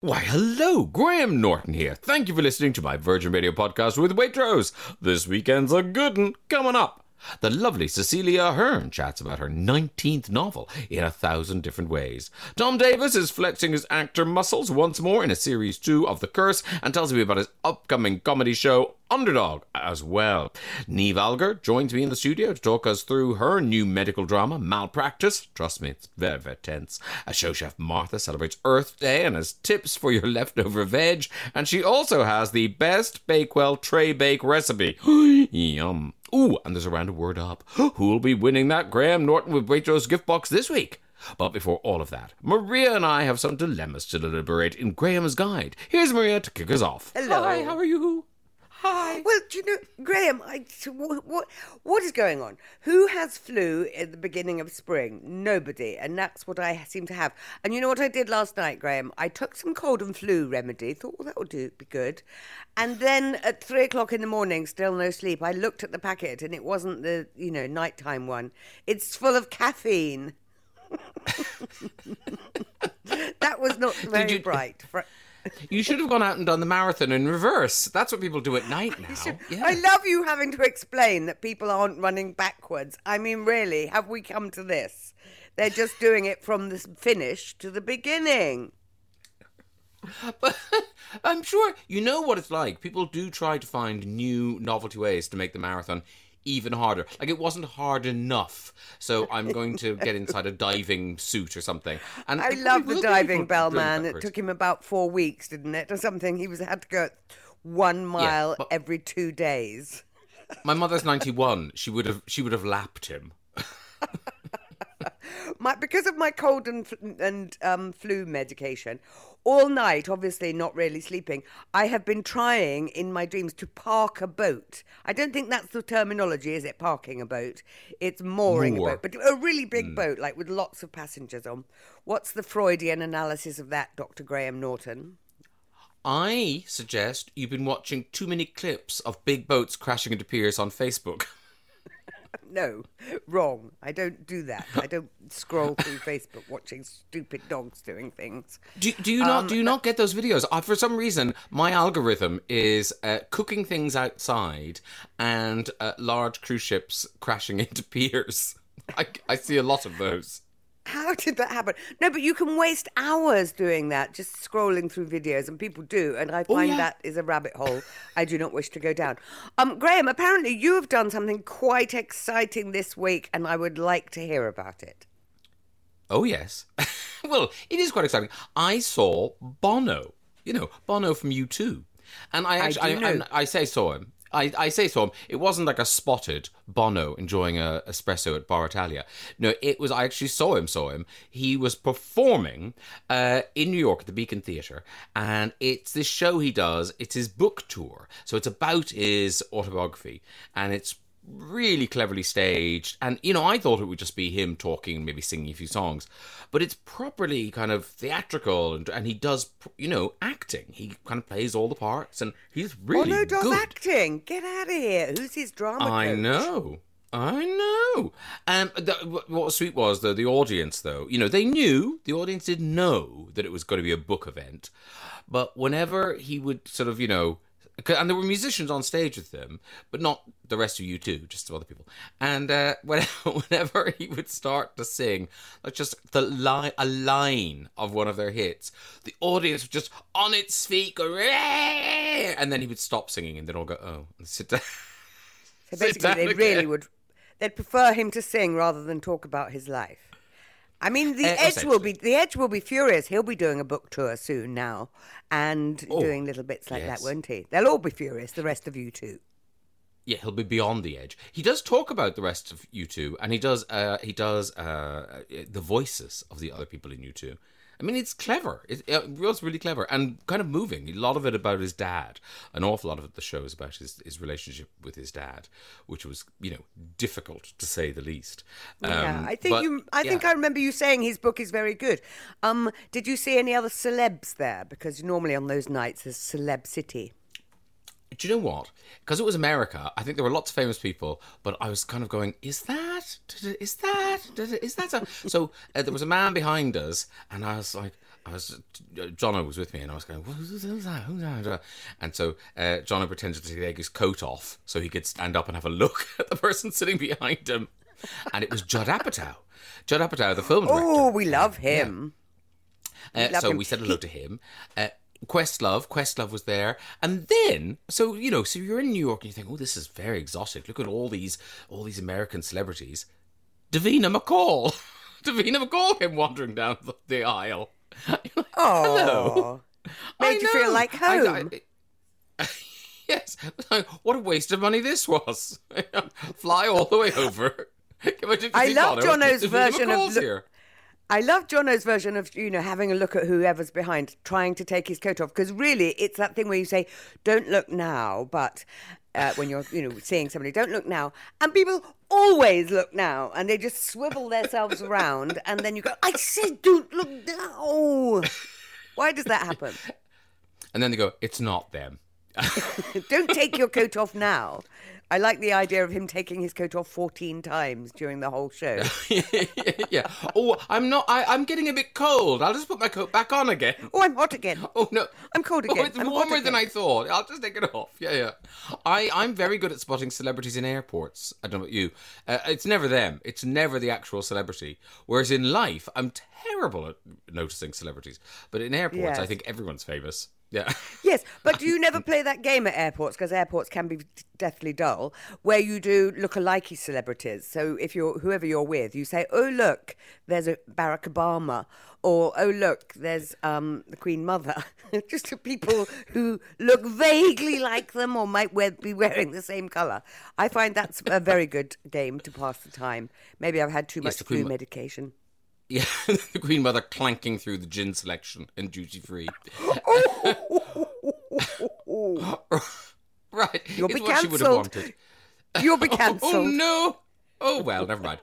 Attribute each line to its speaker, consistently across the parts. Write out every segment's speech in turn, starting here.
Speaker 1: Why, hello, Graham Norton here. Thank you for listening to my Virgin Radio podcast with Waitrose. This weekend's a good one coming up. The lovely Cecelia Ahern chats about her 19th novel in a thousand different ways. Tom Davis is flexing his actor muscles once more in a series 2 of The Curse and tells me about his upcoming comedy show Underdog as well. Niamh Algar joins me in the studio to talk us through her new medical drama, Malpractice. Trust me, it's very, very tense. A show chef Martha celebrates Earth Day and has tips for your leftover veg. And she also has the best Bakewell tray bake recipe. Yum. Ooh, and there's a round of word up. Who'll be winning that Graham Norton with Waitrose gift box this week? But before all of that, Maria and I have some dilemmas to deliberate in Graham's guide. Here's Maria to kick us off.
Speaker 2: Hello.
Speaker 1: Hi, how are you? Hi.
Speaker 2: Well, do you know, Graham? I, what, what what is going on? Who has flu at the beginning of spring? Nobody, and that's what I seem to have. And you know what I did last night, Graham? I took some cold and flu remedy. Thought, well, that would do be good. And then at three o'clock in the morning, still no sleep. I looked at the packet, and it wasn't the you know nighttime one. It's full of caffeine. that was not very
Speaker 1: you-
Speaker 2: bright.
Speaker 1: You should have gone out and done the marathon in reverse. That's what people do at night now. Yeah.
Speaker 2: I love you having to explain that people aren't running backwards. I mean, really, have we come to this? They're just doing it from the finish to the beginning.
Speaker 1: But I'm sure you know what it's like. People do try to find new novelty ways to make the marathon even harder. Like it wasn't hard enough, so I'm going to get inside a diving suit or something. And
Speaker 2: I love the diving bell man. It took him about four weeks, didn't it, or something? He was had to go one mile
Speaker 1: but-
Speaker 2: every two days.
Speaker 1: My mother's 91. She would have she would have lapped him.
Speaker 2: my because of my cold and fl- and um, flu medication all night obviously not really sleeping i have been trying in my dreams to park a boat. I don't think that's the terminology is it? Parking a boat. It's mooring
Speaker 1: Moor.
Speaker 2: a boat but a really big boat like with lots of passengers on. What's the freudian analysis of that dr graham norton?
Speaker 1: I suggest you've been watching too many clips of big boats crashing into piers on Facebook.
Speaker 2: no wrong i don't do that i don't scroll through facebook watching stupid dogs doing things
Speaker 1: Do, do you not
Speaker 2: Um,
Speaker 1: do you not get those videos? Uh, for some reason, my algorithm is uh, cooking things outside and uh, large cruise ships crashing into piers. I, I see a lot of those.
Speaker 2: How did that happen? No, but you can waste hours doing that, just scrolling through videos, and people do, and I find
Speaker 1: yeah.
Speaker 2: that is a rabbit hole I do not wish to go down. Um, Graham, apparently you have done something quite exciting this week, and I would like to hear about it.
Speaker 1: Oh yes, well it is quite exciting. I saw Bono. You know Bono from U two, and I actually
Speaker 2: do
Speaker 1: I. I, I say saw him. I, I say saw him. It wasn't like a spotted Bono enjoying a espresso at Bar Italia. No, it was. I actually saw him. Saw him. He was performing uh, in New York at the Beacon Theatre, and it's this show he does. It's his book tour, so it's about his autobiography, and it's really cleverly staged. And, you know, I thought it would just be him talking and maybe singing a few songs. But it's properly kind of theatrical and, and he does, you know, acting. He kind of plays all the parts and he's really
Speaker 2: oh no, does
Speaker 1: good.
Speaker 2: acting? Get out of here! Who's his drama
Speaker 1: I
Speaker 2: coach?
Speaker 1: know. I know. Um, the, what was sweet was though the audience though you know they knew the audience did know that it was going to be a book event, but whenever he would sort of you know. And there were musicians on stage with them, but not the rest of U2, just some other people. And uh, when- whenever he would start to sing, like just the line, a line of one of their hits, the audience would just on its feet go, "Rah!" and then he would stop singing, and they'd all go, "Oh," and sit down.
Speaker 2: So basically,
Speaker 1: down
Speaker 2: they
Speaker 1: again.
Speaker 2: really would. They'd prefer him to sing rather than talk about his life. I mean, the
Speaker 1: Uh,
Speaker 2: Edge will be the Edge will be furious. He'll be doing a book tour soon now, and
Speaker 1: Oh,
Speaker 2: doing little bits like
Speaker 1: yes.
Speaker 2: that, won't he? They'll all be furious. The rest of you too.
Speaker 1: yeah, he'll be beyond the edge. He does talk about the rest of U2, and he does uh, he does uh, the voices of the other people in U2. I mean, it's clever. It, it was really clever and kind of moving. A lot of it about his dad. An awful lot of the show is about his, his relationship with his dad, which was you know difficult to say the least.
Speaker 2: yeah,
Speaker 1: Um,
Speaker 2: I think
Speaker 1: but,
Speaker 2: you. I think. I remember you saying his book is very good. Um, did you see any other celebs there? Because normally on those nights there's Celeb City.
Speaker 1: Do you know what? Because it was America, I think there were lots of famous people, but I was kind of going, is that? Is that? Is that? A... So uh, there was a man behind us, and I was like, I was uh, Jono was with me, and I was going, "Who's that? Who's that?" And so uh, Jono pretended to take his coat off so he could stand up and have a look at the person sitting behind him, and it was Judd Apatow. Judd Apatow, the film director.
Speaker 2: Oh, we love him.
Speaker 1: Uh,
Speaker 2: love
Speaker 1: so
Speaker 2: him.
Speaker 1: we said hello to him. Uh, Questlove, Questlove was there, and then so you know, so you're in New York and you think, oh, this is very exotic. Look at all these all these American celebrities. Davina McCall, Davina McCall came wandering down the, the aisle.
Speaker 2: Oh,
Speaker 1: I
Speaker 2: made you feel like
Speaker 1: I-
Speaker 2: home.
Speaker 1: I- yes, what a waste of money this was. Fly all the way over. Give it to
Speaker 2: I love
Speaker 1: Bono.
Speaker 2: Jono's version of
Speaker 1: here.
Speaker 2: I love Jono's version of you know having a look at whoever's behind, trying to take his coat off. Because really, it's that thing where you say, "Don't look now," but uh, when you're you know seeing somebody, don't look now, and people always look now, and they just swivel themselves around, and then you go, "I said, don't look now." Why does that happen?
Speaker 1: And then they go, it's not them.
Speaker 2: Don't take your coat off now. I like the idea of him taking his coat off 14 times during the whole show.
Speaker 1: yeah. Oh, I'm not. I, I'm getting a bit cold. I'll just put my coat back on again.
Speaker 2: Oh, I'm hot again.
Speaker 1: Oh no,
Speaker 2: I'm cold
Speaker 1: Oh,
Speaker 2: again.
Speaker 1: it's
Speaker 2: I'm
Speaker 1: warmer than. I thought. I'll just take it off. Yeah, yeah. I I'm very good at spotting celebrities in airports. I don't know about you. Uh, it's never them. It's never the actual celebrity. Whereas in life, I'm terrible at noticing celebrities. But in airports, I think everyone's famous. Yeah.
Speaker 2: Yes, but do you never play that game at airports? Because airports can be deathly dull, where you do look-alike celebrities. So if you're whoever you're with, you say, "Oh look, there's a Barack Obama," or "Oh look, there's um, the Queen Mother." Just to people who look vaguely like them or might wear, be wearing the same colour. I find that's a very good game to pass the time. Maybe I've had too much flu medication.
Speaker 1: Yeah, the Queen Mother clanking through the gin selection in duty free. right,
Speaker 2: You'll
Speaker 1: it's
Speaker 2: be
Speaker 1: what she would have
Speaker 2: cancelled.
Speaker 1: wanted.
Speaker 2: You'll be cancelled.
Speaker 1: Oh
Speaker 2: cancelled.
Speaker 1: no! Oh well, never mind.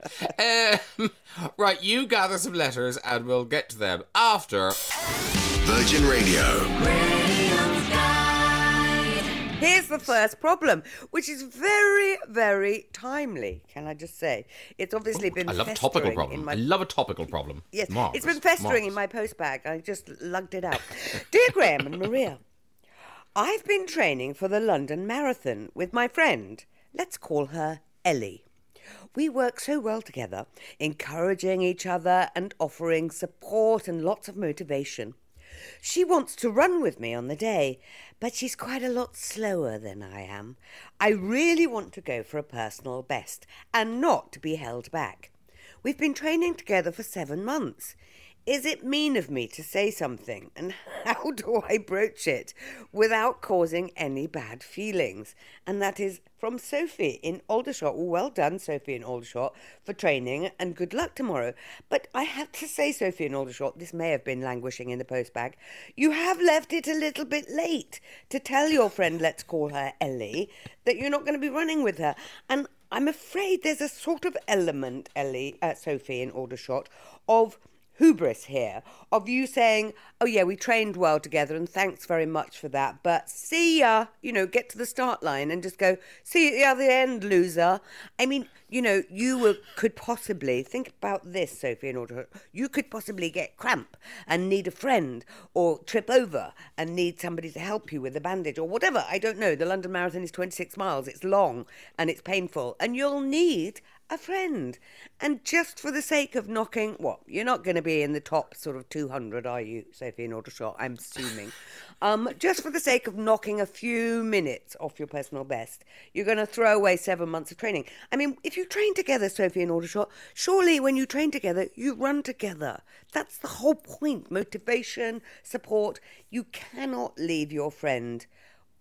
Speaker 1: Um, right, you gather some letters and we'll get to them after.
Speaker 3: Virgin Radio.
Speaker 2: Here's the first problem, which is very, very timely. Can I just say? It's obviously oh, been.
Speaker 1: I love a topical problem.
Speaker 2: my-
Speaker 1: I love a topical problem.
Speaker 2: Yes,
Speaker 1: Marvellous,
Speaker 2: it's been festering in my post bag. I just lugged it out. Dear Graham and Maria, I've been training for the London Marathon with my friend. Let's call her Ellie. We work so well together, encouraging each other and offering support and lots of motivation. She wants to run with me on the day, but she's quite a lot slower than I am. I really want to go for a personal best and not to be held back. We've been training together for seven months. Is it mean of me to say something? And how do I broach it without causing any bad feelings? And that is from Sophie in Aldershot. Well done, Sophie in Aldershot, for training and good luck tomorrow. But I have to say, Sophie in Aldershot, this may have been languishing in the post bag. You have left it a little bit late to tell your friend, let's call her Ellie, that you're not going to be running with her. And I'm afraid there's a sort of element, Ellie, uh, Sophie in Aldershot, of hubris here of you saying, Oh, yeah, we trained well together and thanks very much for that. But see ya, you know, get to the start line and just go, See you at the other end, loser. I mean, you know, you were, could possibly think about this, Sophie, in order you could possibly get cramp and need a friend or trip over and need somebody to help you with a bandage or whatever. I don't know. The London Marathon is 26 miles, it's long and it's painful, and you'll need a friend. And just for the sake of knocking, what? You're not going to be in the top sort of 200, are you, Sophie in Aldershot? I'm assuming. um, just for the sake of knocking a few minutes off your personal best, you're going to throw away seven months of training. I mean, if you train together, Sophie in Aldershot, surely when you train together, you run together. That's the whole point. Motivation, support. You cannot leave your friend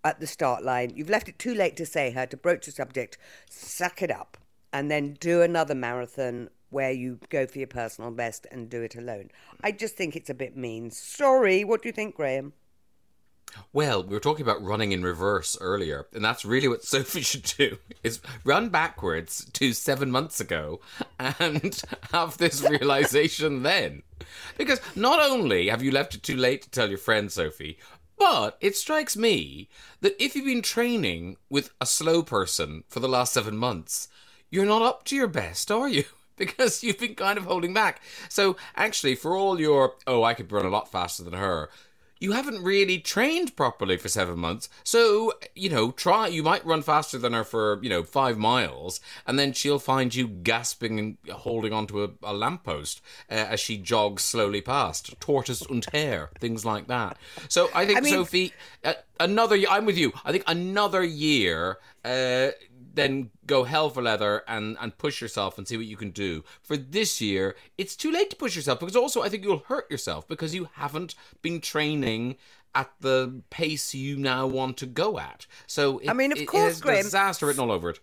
Speaker 2: at the start line. You've left it too late to say her, to broach the subject. Suck it up and then do another marathon where you go for your personal best and do it alone. I just think it's a bit mean. Sorry. What do you think, Graham?
Speaker 1: Well, we were talking about running in reverse earlier, and that's really what Sophie should do: is run backwards to seven months ago and have this realization then. Because not only have you left it too late to tell your friend Sophie, but it strikes me that if you've been training with a slow person for the last seven months, you're not up to your best, are you? because you've been kind of holding back. So actually, for all your oh, I could run a lot faster than her. You haven't really trained properly for seven months, so you know. Try. You might run faster than her for you know five miles, and then she'll find you gasping and holding onto a, a lamppost uh, as she jogs slowly past. Tortoise und hare, things like that. So I think
Speaker 2: I mean-
Speaker 1: Sophie, uh, another. I'm with you. I think another year. Uh, then go hell for leather and, and push yourself and see what you can do. For this year, it's too late to push yourself because also I think you'll hurt yourself because you haven't been training at the pace you now want to go at. So it,
Speaker 2: I mean, of
Speaker 1: it- it
Speaker 2: course,
Speaker 1: has
Speaker 2: Graham.
Speaker 1: disaster written all over it.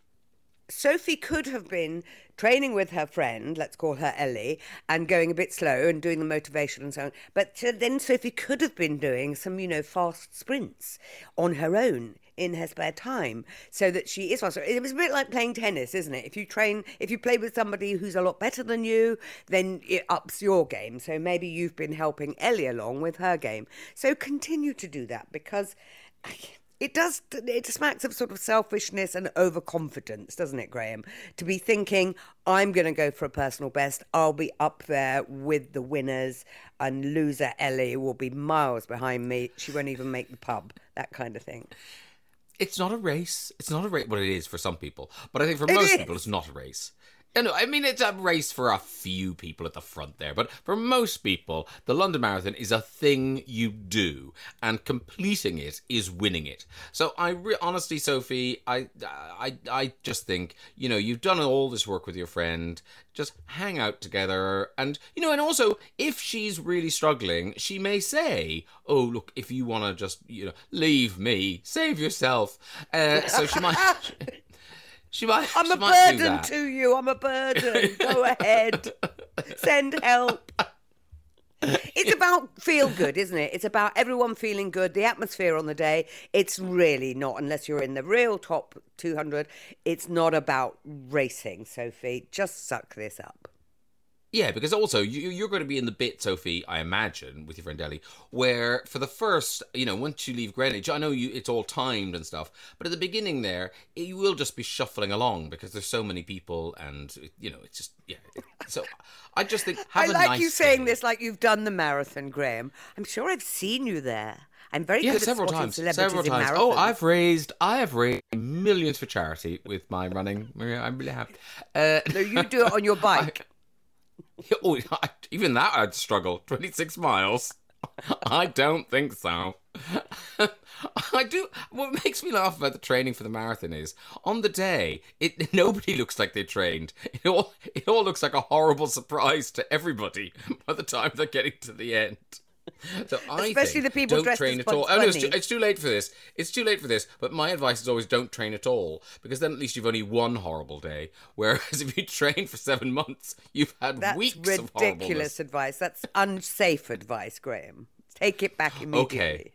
Speaker 2: Sophie could have been training with her friend, let's call her Ellie, and going a bit slow and doing the motivation and so on. But then Sophie could have been doing some, you know, fast sprints on her own in her spare time so that she is faster. It was a bit like playing tennis, isn't it? If you train, if you play with somebody who's a lot better than you, then it ups your game. So maybe you've been helping Ellie along with her game. So continue to do that because. It does. It smacks of sort of selfishness and overconfidence, doesn't it, Graham? To be thinking, I'm going to go for a personal best. I'll be up there with the winners, and loser Ellie will be miles behind me. She won't even make the pub. That kind of thing.
Speaker 1: It's not a race. It's not a race. Well, it is for some people, but I think for
Speaker 2: It
Speaker 1: most
Speaker 2: is.
Speaker 1: people, it's not a race. You I mean, it's a race for a few people at the front there, but for most people, the London Marathon is a thing you do, and completing it is winning it. So, I re- honestly, Sophie, I, I, I just think you know you've done all this work with your friend. Just hang out together, and you know, and also if she's really struggling, she may say, "Oh, look, if you want to just you know leave me, save yourself." Uh, so she might. She might.
Speaker 2: I'm
Speaker 1: she
Speaker 2: a
Speaker 1: might
Speaker 2: burden to you. I'm a burden. Go ahead. Send help. It's about feel good, isn't it? It's about everyone feeling good, the atmosphere on the day. It's really not, unless you're in the real top 200, it's not about racing, Sophie. Just suck this up.
Speaker 1: Yeah, because also you, you're going to be in the bit, Sophie, I imagine, with your friend Ellie, where for the first, you know, once you leave Greenwich, I know you it's all timed and stuff, but at the beginning there, you will just be shuffling along because there's so many people, and you know, it's just yeah. So I just think have
Speaker 2: I like
Speaker 1: nice
Speaker 2: you saying
Speaker 1: day.
Speaker 2: this like you've done the marathon, Graham. I'm sure I've seen you there. I'm very
Speaker 1: Yeah,
Speaker 2: good
Speaker 1: several
Speaker 2: at
Speaker 1: times. Several times.
Speaker 2: marathons.
Speaker 1: Oh, I've raised, I have raised millions for charity with my running. Maria, I'm really happy. Uh,
Speaker 2: No, you do it on your bike.
Speaker 1: Oh, even that I'd struggle. 26 miles. I don't think so. I do. What makes me laugh about the training for the marathon is on the day, it nobody looks like they trained. It all it all looks like a horrible surprise to everybody by the time they're getting to the end. So I
Speaker 2: Especially
Speaker 1: think
Speaker 2: the people
Speaker 1: don't train at all. Oh, no, it's, too, it's too late for this. It's too late for this. But my advice is always don't train at all because then at least you've only one horrible day. Whereas if you train for seven months, you've had
Speaker 2: That's
Speaker 1: weeks of
Speaker 2: ridiculous advice. That's unsafe advice, Graham. Take it back immediately.
Speaker 1: Okay.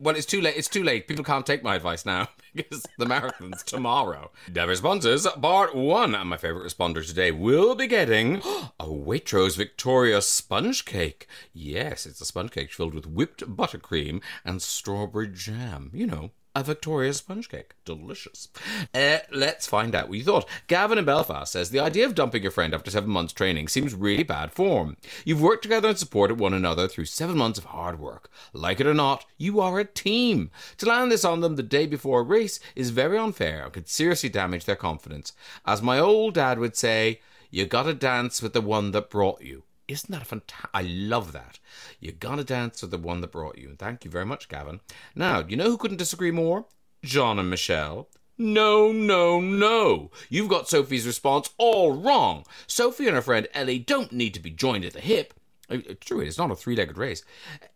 Speaker 1: Well, it's too late. It's too late. People can't take my advice now because the marathon's tomorrow. Dev sponsors, part one. And my favourite responder today will be getting a Waitrose Victoria sponge cake. Yes, it's a sponge cake filled with whipped buttercream and strawberry jam. You know, a Victoria sponge cake. Delicious. Uh, let's find out what you thought. Gavin in Belfast says the idea of dumping your friend after seven months training seems really bad form. You've worked together and supported one another through seven months of hard work. Like it or not, you are a team. To land this on them the day before a race is very unfair and could seriously damage their confidence. As my old dad would say, you gotta dance with the one that brought you. Isn't that a fantastic? I love that. You gotta dance with the one that brought you. Thank you very much, Gavin. Now, do you know who couldn't disagree more? John and Michelle. No, no, no. You've got Sophie's response all wrong. Sophie and her friend Ellie don't need to be joined at the hip. Uh, true, it's not a three legged race.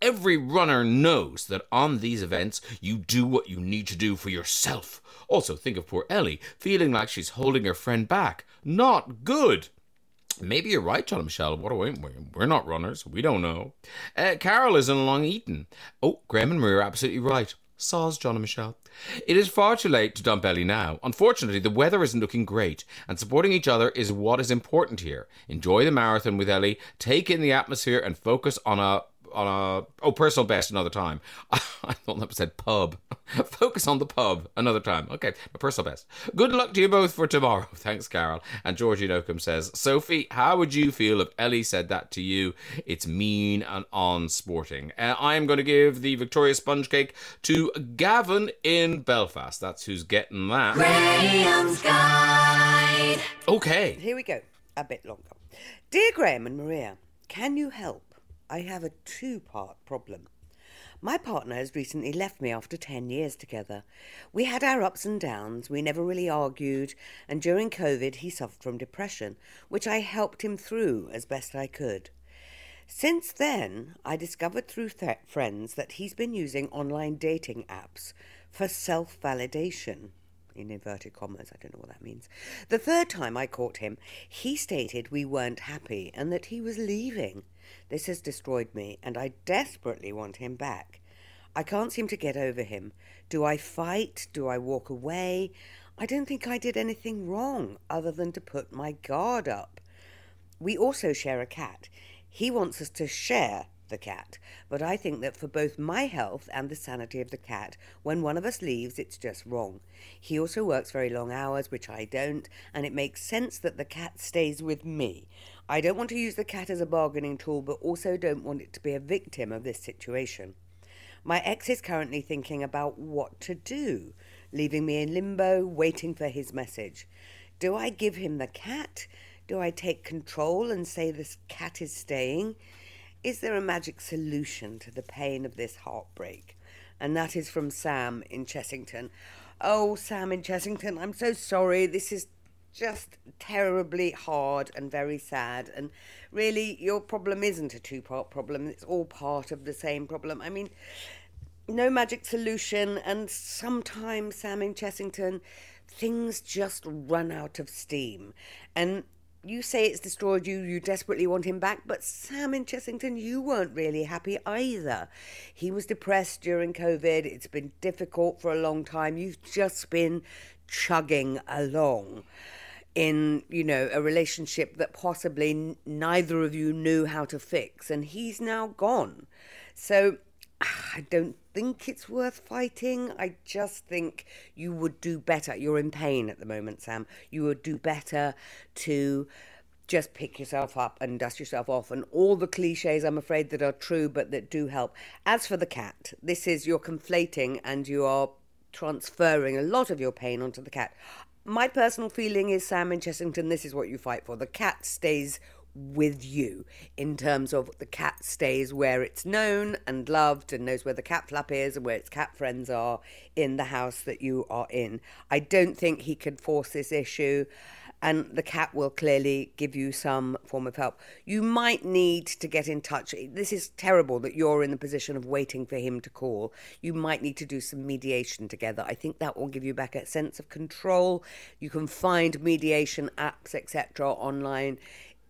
Speaker 1: Every runner knows that on these events, you do what you need to do for yourself. Also, think of poor Ellie feeling like she's holding her friend back. Not good. Maybe you're right, John Michelle. What are we? We're not runners. We don't know. Uh, Carol is in Long Eaton. Oh, Graham and Maria are absolutely right. Saws John and Michelle. It is far too late to dump Ellie now. Unfortunately, the weather isn't looking great, and supporting each other is what is important here. Enjoy the marathon with Ellie, take in the atmosphere, and focus on a on a oh personal best another time. I thought that said pub. Focus on the pub another time. Okay, a personal best. Good luck to you both for tomorrow. Thanks, Carol. And Georgie Nocum says, Sophie, how would you feel if Ellie said that to you? It's mean and unsporting. Uh, I am going to give the Victoria sponge cake to Gavin in Belfast. That's who's getting that.
Speaker 4: Graham's Guide.
Speaker 1: Okay.
Speaker 2: Here we go. A bit longer. Dear Graham and Maria, can you help? I have a two part problem. My partner has recently left me after 10 years together. We had our ups and downs, we never really argued, and during COVID he suffered from depression, which I helped him through as best I could. Since then, I discovered through th- friends that he's been using online dating apps for self validation. In inverted commas, I don't know what that means. The third time I caught him, he stated we weren't happy and that he was leaving. This has destroyed me, and I desperately want him back. I can't seem to get over him. Do I fight? Do I walk away? I don't think I did anything wrong other than to put my guard up. We also share a cat. He wants us to share the cat, but I think that for both my health and the sanity of the cat, when one of us leaves, it's just wrong. He also works very long hours, which I don't, and it makes sense that the cat stays with me. I don't want to use the cat as a bargaining tool, but also don't want it to be a victim of this situation. My ex is currently thinking about what to do, leaving me in limbo, waiting for his message. Do I give him the cat? Do I take control and say this cat is staying? Is there a magic solution to the pain of this heartbreak? And that is from Sam in Chessington. Oh, Sam in Chessington, I'm so sorry. This is just terribly hard and very sad. And really, your problem isn't a two part problem, it's all part of the same problem. I mean, no magic solution, and sometimes, Sam in Chessington, things just run out of steam. And you say it's destroyed you, you desperately want him back, but Sam in Chessington, you weren't really happy either. He was depressed during COVID, it's been difficult for a long time. You've just been chugging along in you know a relationship that possibly n- neither of you knew how to fix and he's now gone so ah, I don't think it's worth fighting. I just think you would do better. You're in pain at the moment, Sam. You would do better to just pick yourself up and dust yourself off and all the cliches I'm afraid that are true but that do help. As for the cat, this is you're conflating and you are transferring a lot of your pain onto the cat. My personal feeling is Sam in Chessington, this is what you fight for. The cat stays with you in terms of the cat stays where it's known and loved and knows where the cat flap is and where its cat friends are in the house that you are in. I don't think he could force this issue and the cat will clearly give you some form of help. You might need to get in touch. This is terrible that you're in the position of waiting for him to call. You might need to do some mediation together. I think that will give you back a sense of control. You can find mediation apps, etc., online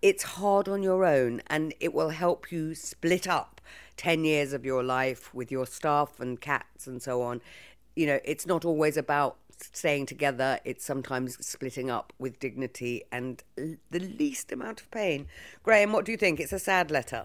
Speaker 2: it's hard on your own and it will help you split up 10 years of your life with your staff and cats and so on. You know, it's not always about staying together, it's sometimes splitting up with dignity and the least amount of pain. Graham, what do you think? It's a sad letter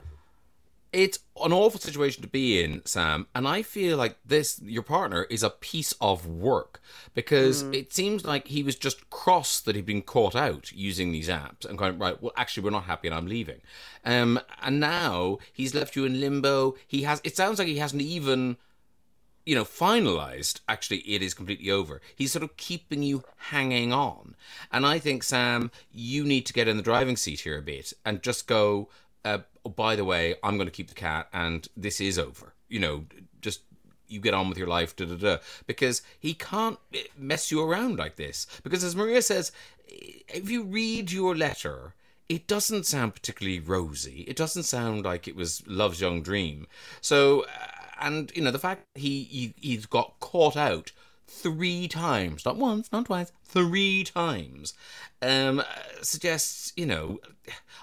Speaker 1: it's an awful situation to be in, Sam. And I feel like this, your partner, is a piece of work because mm. it seems like he was just cross that he'd been caught out using these apps and going, right, well, actually, we're not happy and I'm leaving. Um, and now he's left you in limbo. He has, it sounds like he hasn't even, you know, finalized. Actually, it is completely over. He's sort of keeping you hanging on. And I think, Sam, you need to get in the driving seat here a bit and just go, uh, oh, by the way, I'm going to keep the cat and this is over. You know, just you get on with your life, da da da. Because he can't mess you around like this. Because as Maria says, if you read your letter, it doesn't sound particularly rosy. It doesn't sound like it was love's young dream. So, uh, and you know, the fact he, he he's got caught out three times, not once, not twice, three times, um, suggests, you know,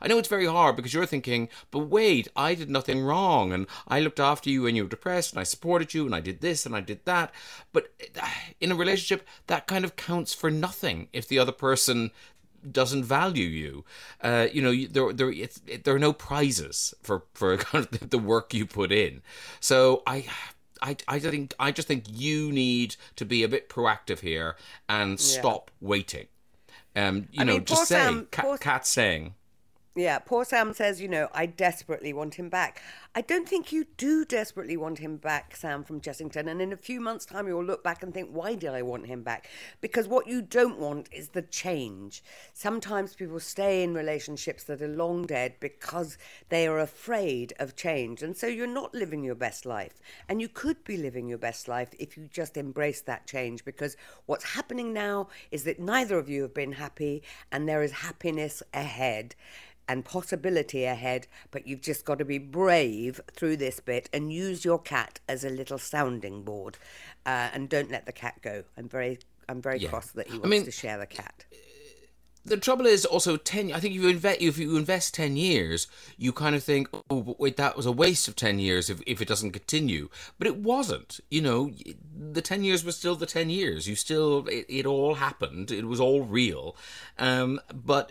Speaker 1: I know it's very hard because you're thinking, but wait, I did nothing wrong and I looked after you when you were depressed and I supported you and I did this and I did that. But in a relationship, that kind of counts for nothing if the other person doesn't value you. Uh, you know, there there it's, it, there are no prizes for for kind of the work you put in. So I. I, I think I just think you need to be a bit proactive here and stop waiting. Um, you
Speaker 2: I
Speaker 1: know,
Speaker 2: mean,
Speaker 1: just say,
Speaker 2: Sam-
Speaker 1: Cat,
Speaker 2: poor-
Speaker 1: Cat saying,
Speaker 2: Yeah, poor Sam says, you know, I desperately want him back. I don't think you do desperately want him back, Sam from Chessington. And in a few months' time, you'll look back and think, why did I want him back? Because what you don't want is the change. Sometimes people stay in relationships that are long dead because they are afraid of change. And so you're not living your best life. And you could be living your best life if you just embrace that change. Because what's happening now is that neither of you have been happy and there is happiness ahead and possibility ahead, but you've just got to be brave through this bit and use your cat as a little sounding board, uh, and don't let the cat go. I'm very, I'm very
Speaker 1: Yeah.
Speaker 2: cross that he
Speaker 1: I
Speaker 2: wants
Speaker 1: mean-
Speaker 2: to share the cat.
Speaker 1: the trouble is also 10 i think if you invest if you invest 10 years you kind of think oh but wait that was a waste of 10 years if, if it doesn't continue but it wasn't you know the 10 years was still the 10 years you still it, it all happened it was all real um but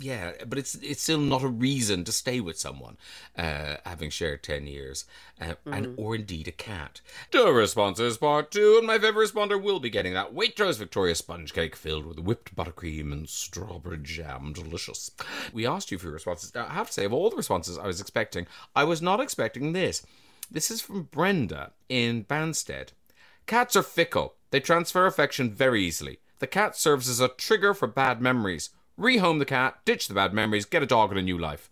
Speaker 1: yeah, but it's it's still not a reason to stay with someone, uh, having shared ten years, uh, and or indeed a cat. Two responses, part two, and my favourite responder will be getting that Waitrose Victoria sponge cake filled with whipped buttercream and strawberry jam, delicious. We asked you for your responses. Now, I have to say, of all the responses I was expecting, I was not expecting this. This is from Brenda in Banstead. Cats are fickle. They transfer affection very easily. The cat serves as a trigger for bad memories. Rehome the cat, ditch the bad memories, get a dog and a new life.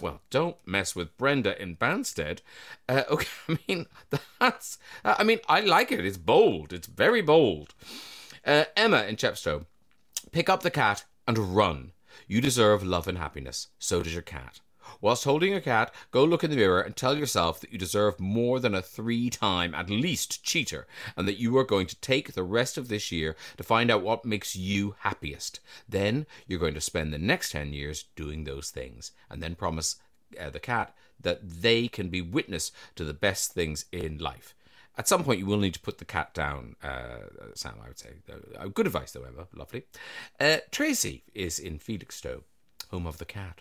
Speaker 1: Well, don't mess with Brenda in Banstead. Uh, okay, I mean, that's. I mean, I like it. It's bold. It's very bold. Uh, Emma in Chepstow. Pick up the cat and run. You deserve love and happiness. So does your cat. Whilst holding your cat, go look in the mirror and tell yourself that you deserve more than a three time, at least, cheater, and that you are going to take the rest of this year to find out what makes you happiest. Then you're going to spend the next 10 years doing those things, and then promise uh, the cat that they can be witness to the best things in life. At some point, you will need to put the cat down, uh, Sam, I would say. Uh, good advice, though, Emma. Lovely. Uh, Tracy is in Felixstowe, home of the cat.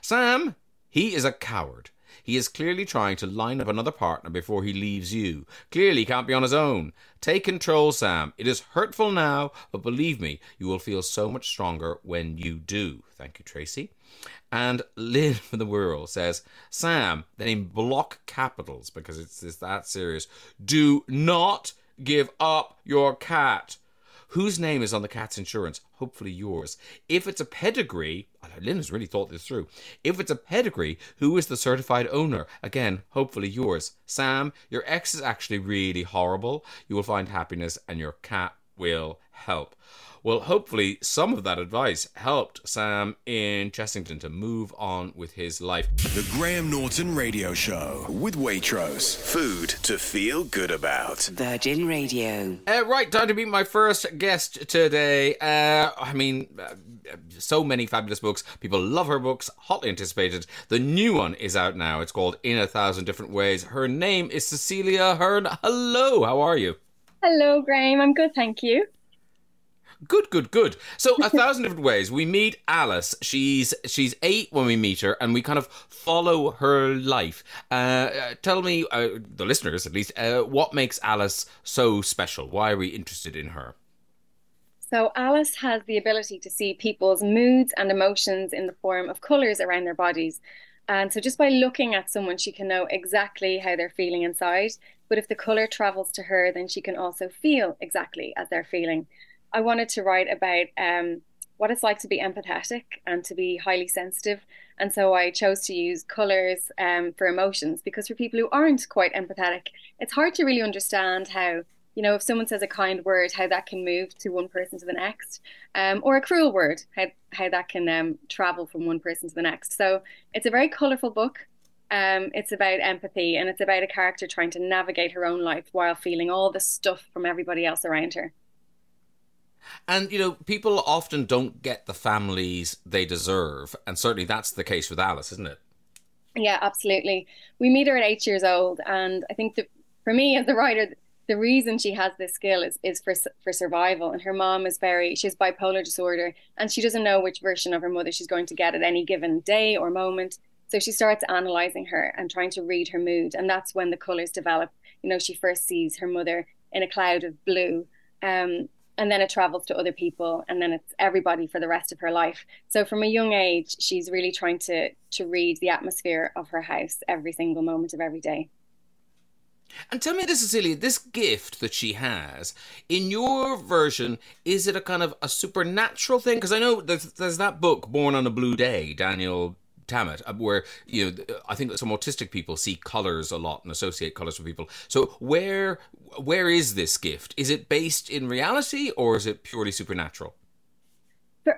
Speaker 1: Sam, he is a coward. He is clearly trying to line up another partner before he leaves you. Clearly can't be on his own. Take control, Sam. It is hurtful now, but believe me, you will feel so much stronger when you do. Thank you, Tracy. And Lynn from the World says, Sam, then in block capitals, because it's, it's that serious, do not give up your cat. Whose name is on the cat's insurance? Hopefully yours. If it's a pedigree, Lynn has really thought this through. If it's a pedigree, who is the certified owner? Again, hopefully yours. Sam, your ex is actually really horrible. You will find happiness and your cat will help. Well, hopefully, some of that advice helped Sam in Chessington to move on with his life.
Speaker 3: The Graham Norton Radio Show with Waitrose. Food to feel good about.
Speaker 5: Virgin Radio.
Speaker 1: Uh, right, time to meet my first guest today. Uh, I mean, uh, so many fabulous books. People love her books, hotly anticipated. The new one is out now. It's called In a Thousand Different Ways. Her name is Cecelia Ahern. Hello, how are you?
Speaker 6: Hello, Graham. I'm good, thank you.
Speaker 1: Good, good, good. So a thousand different ways. We meet Alice. She's she's eight when we meet her, and we kind of follow her life. Uh, uh, tell me, uh, the listeners at least, uh, what makes Alice so special? Why are we interested in her?
Speaker 6: So, Alice has the ability to see people's moods and emotions in the form of colours around their bodies. And so, just by looking at someone, she can know exactly how they're feeling inside. But if the colour travels to her, then she can also feel exactly as they're feeling. I wanted to write about um, what it's like to be empathetic and to be highly sensitive. And so I chose to use colours um, for emotions because for people who aren't quite empathetic, it's hard to really understand how, you know, if someone says a kind word, how that can move to one person to the next, um, or a cruel word, how, how that can um, travel from one person to the next. So it's a very colourful book. Um, it's about empathy and it's about a character trying to navigate her own life while feeling all the stuff from everybody else around her.
Speaker 1: And you know, people often don't get the families they deserve, and certainly that's the case with Alice, isn't it?
Speaker 6: Yeah, absolutely. We meet her at eight years old, and I think that for me as the writer, the reason she has this skill is, is for for survival. And her mom is very she has bipolar disorder, and she doesn't know which version of her mother she's going to get at any given day or moment. So she starts analyzing her and trying to read her mood, and that's when the colors develop. You know, she first sees her mother in a cloud of blue, um, and then it travels to other people, and then it's everybody for the rest of her life. So from a young age, she's really trying to to read the atmosphere of her house every single moment of every day.
Speaker 1: And tell me this, Cecelia, this gift that she has, in your version, is it a kind of a supernatural thing? Because I know there's, there's that book, Born on a Blue Day, Daniel Tammet, uh, where you know I think some autistic people see colors a lot and associate colors with people. So where where is this gift? Is it based in reality or is it purely supernatural?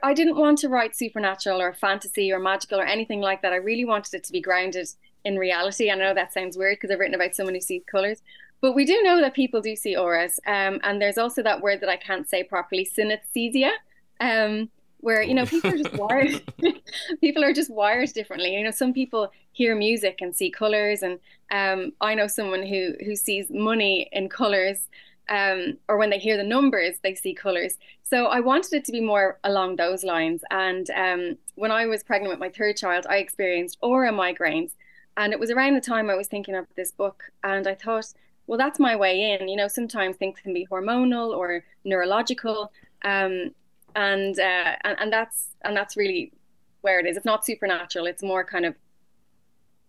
Speaker 6: I didn't want to write supernatural or fantasy or magical or anything like that. I really wanted it to be grounded in reality. I know that sounds weird because I've written about someone who sees colors, but we do know that people do see auras. Um, and there's also that word that I can't say properly, synesthesia, um, where you know people are just wired. people are just wired differently. You know, some people hear music and see colors, and um, I know someone who who sees money in colors. Um, or when they hear the numbers, they see colors. So I wanted it to be more along those lines. And um, when I was pregnant with my third child, I experienced aura migraines, and it was around the time I was thinking of this book, and I thought, well, that's my way in. You know, sometimes things can be hormonal or neurological, um, and, uh, and and that's and that's really where it is. It's not supernatural. It's more kind of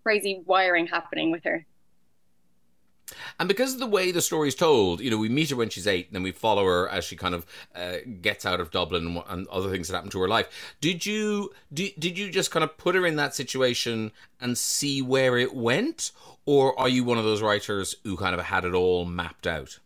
Speaker 6: crazy wiring happening with her.
Speaker 1: And because of the way the story is told, you know, we meet her when she's eight, and then we follow her as she kind of uh, gets out of Dublin and, and, other things that happen to her life. Did you did, did you just kind of put her in that situation and see where it went, or are you one of those writers who kind of had it all mapped out?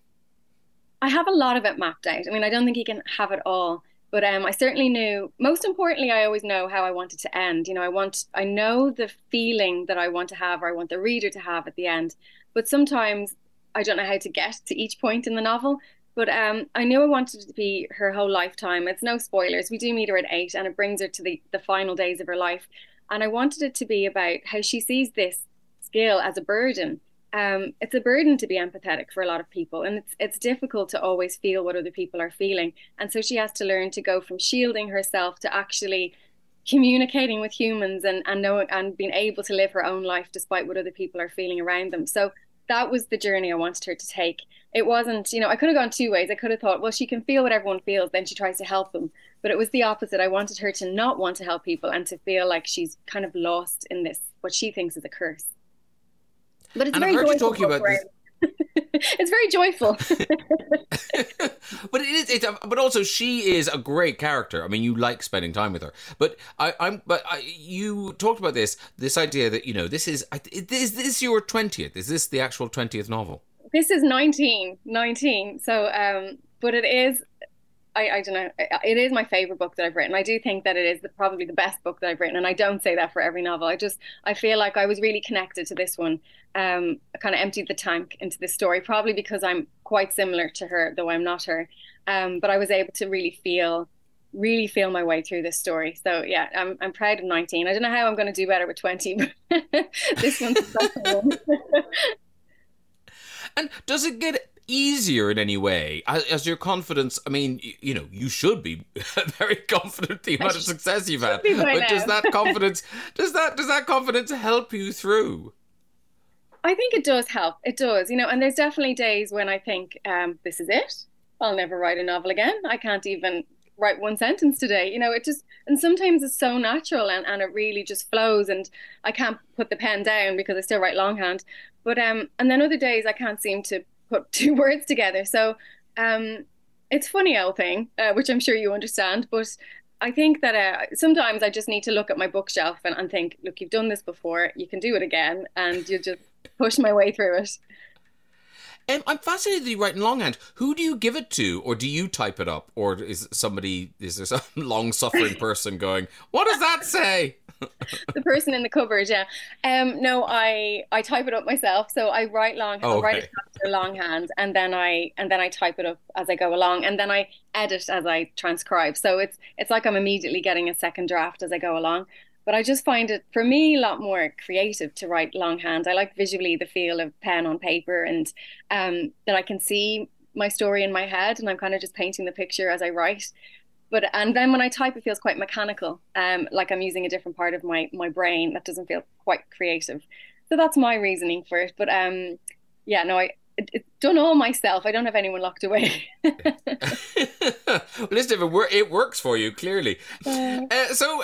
Speaker 6: I have a lot of it mapped out. I mean, I don't think you can have it all, but um, I certainly knew. Most importantly, I always know how I wanted to end. You know, I want, I know the feeling that I want to have, or I want the reader to have at the end. But sometimes I don't know how to get to each point in the novel. But um, I knew I wanted it to be her whole lifetime. It's no spoilers. We do meet her at eight, and it brings her to the, the final days of her life. And I wanted it to be about how she sees this skill as a burden. Um, it's a burden to be empathetic for a lot of people, and it's it's difficult to always feel what other people are feeling. And so she has to learn to go from shielding herself to actually communicating with humans and and knowing and being able to live her own life despite what other people are feeling around them. So that was the journey I wanted her to take. It wasn't, you know, I could have gone two ways. I could have thought, well, she can feel what everyone feels, then she tries to help them. But it was the opposite. I wanted her to not want to help people and to feel like she's kind of lost in this, what she thinks is a curse. But it's
Speaker 1: and
Speaker 6: very
Speaker 1: I've heard you
Speaker 6: talking
Speaker 1: about this.
Speaker 6: it's very joyful.
Speaker 1: but it is. It's, but also, she is a great character. I mean, you like spending time with her. But I, am But I, you talked about this. This idea that you know, this is. Is this your twentieth? Is this the actual twentieth novel?
Speaker 6: This is 19, 19. So, um, but it is I, I, don't know. It is my favorite book that I've written. I do think that it is the, probably the best book that I've written, and I don't say that for every novel. I just I feel like I was really connected to this one. Um, I kind of emptied the tank into this story, probably because I'm quite similar to her, though I'm not her. Um, but I was able to really feel, really feel my way through this story. So yeah, I'm I'm proud of 19. I don't know how I'm going to do better with 20, but this one's
Speaker 1: And does it get easier in any way. As, as, your confidence i mean you, you, know you should be very confident the amount of success you've had. but now. does that confidence does that does that confidence help you through?
Speaker 6: I think it does help. It does you know and there's definitely days when i think um, this is it. I'll never write a novel again. I can't even write one sentence today. You know it just and sometimes it's so natural and, and it really just flows and i can't put the pen down because i still write longhand. But um and then other days i can't seem to put two words together. So um, it's funny old thing, uh, which I'm sure you understand, but I think that uh, sometimes I just need to look at my bookshelf and, and think, look, you've done this before, you can do it again, and you just push my way through it.
Speaker 1: Um, I'm fascinated that you write in longhand. Who do you give it to, or do you type it up, or is somebody is there some long-suffering person going, "What does that say?"
Speaker 6: the person in the cupboard, yeah. Um, no, I I type it up myself. So I write long, oh, okay. I write it chapter longhand, and then I and then I type it up as I go along, and then I edit as I transcribe. So it's it's like I'm immediately getting a second draft as I go along. But I just find it for me a lot more creative to write longhand. I like visually the feel of pen on paper and um, that I can see my story in my head and I'm kind of just painting the picture as I write. But and then when I type, it feels quite mechanical, um, like I'm using a different part of my my brain that doesn't feel quite creative. So that's my reasoning for it. But um, yeah, no, I done all myself. I don't have anyone locked away.
Speaker 1: Listen, it, it works for you clearly. Uh, uh, so,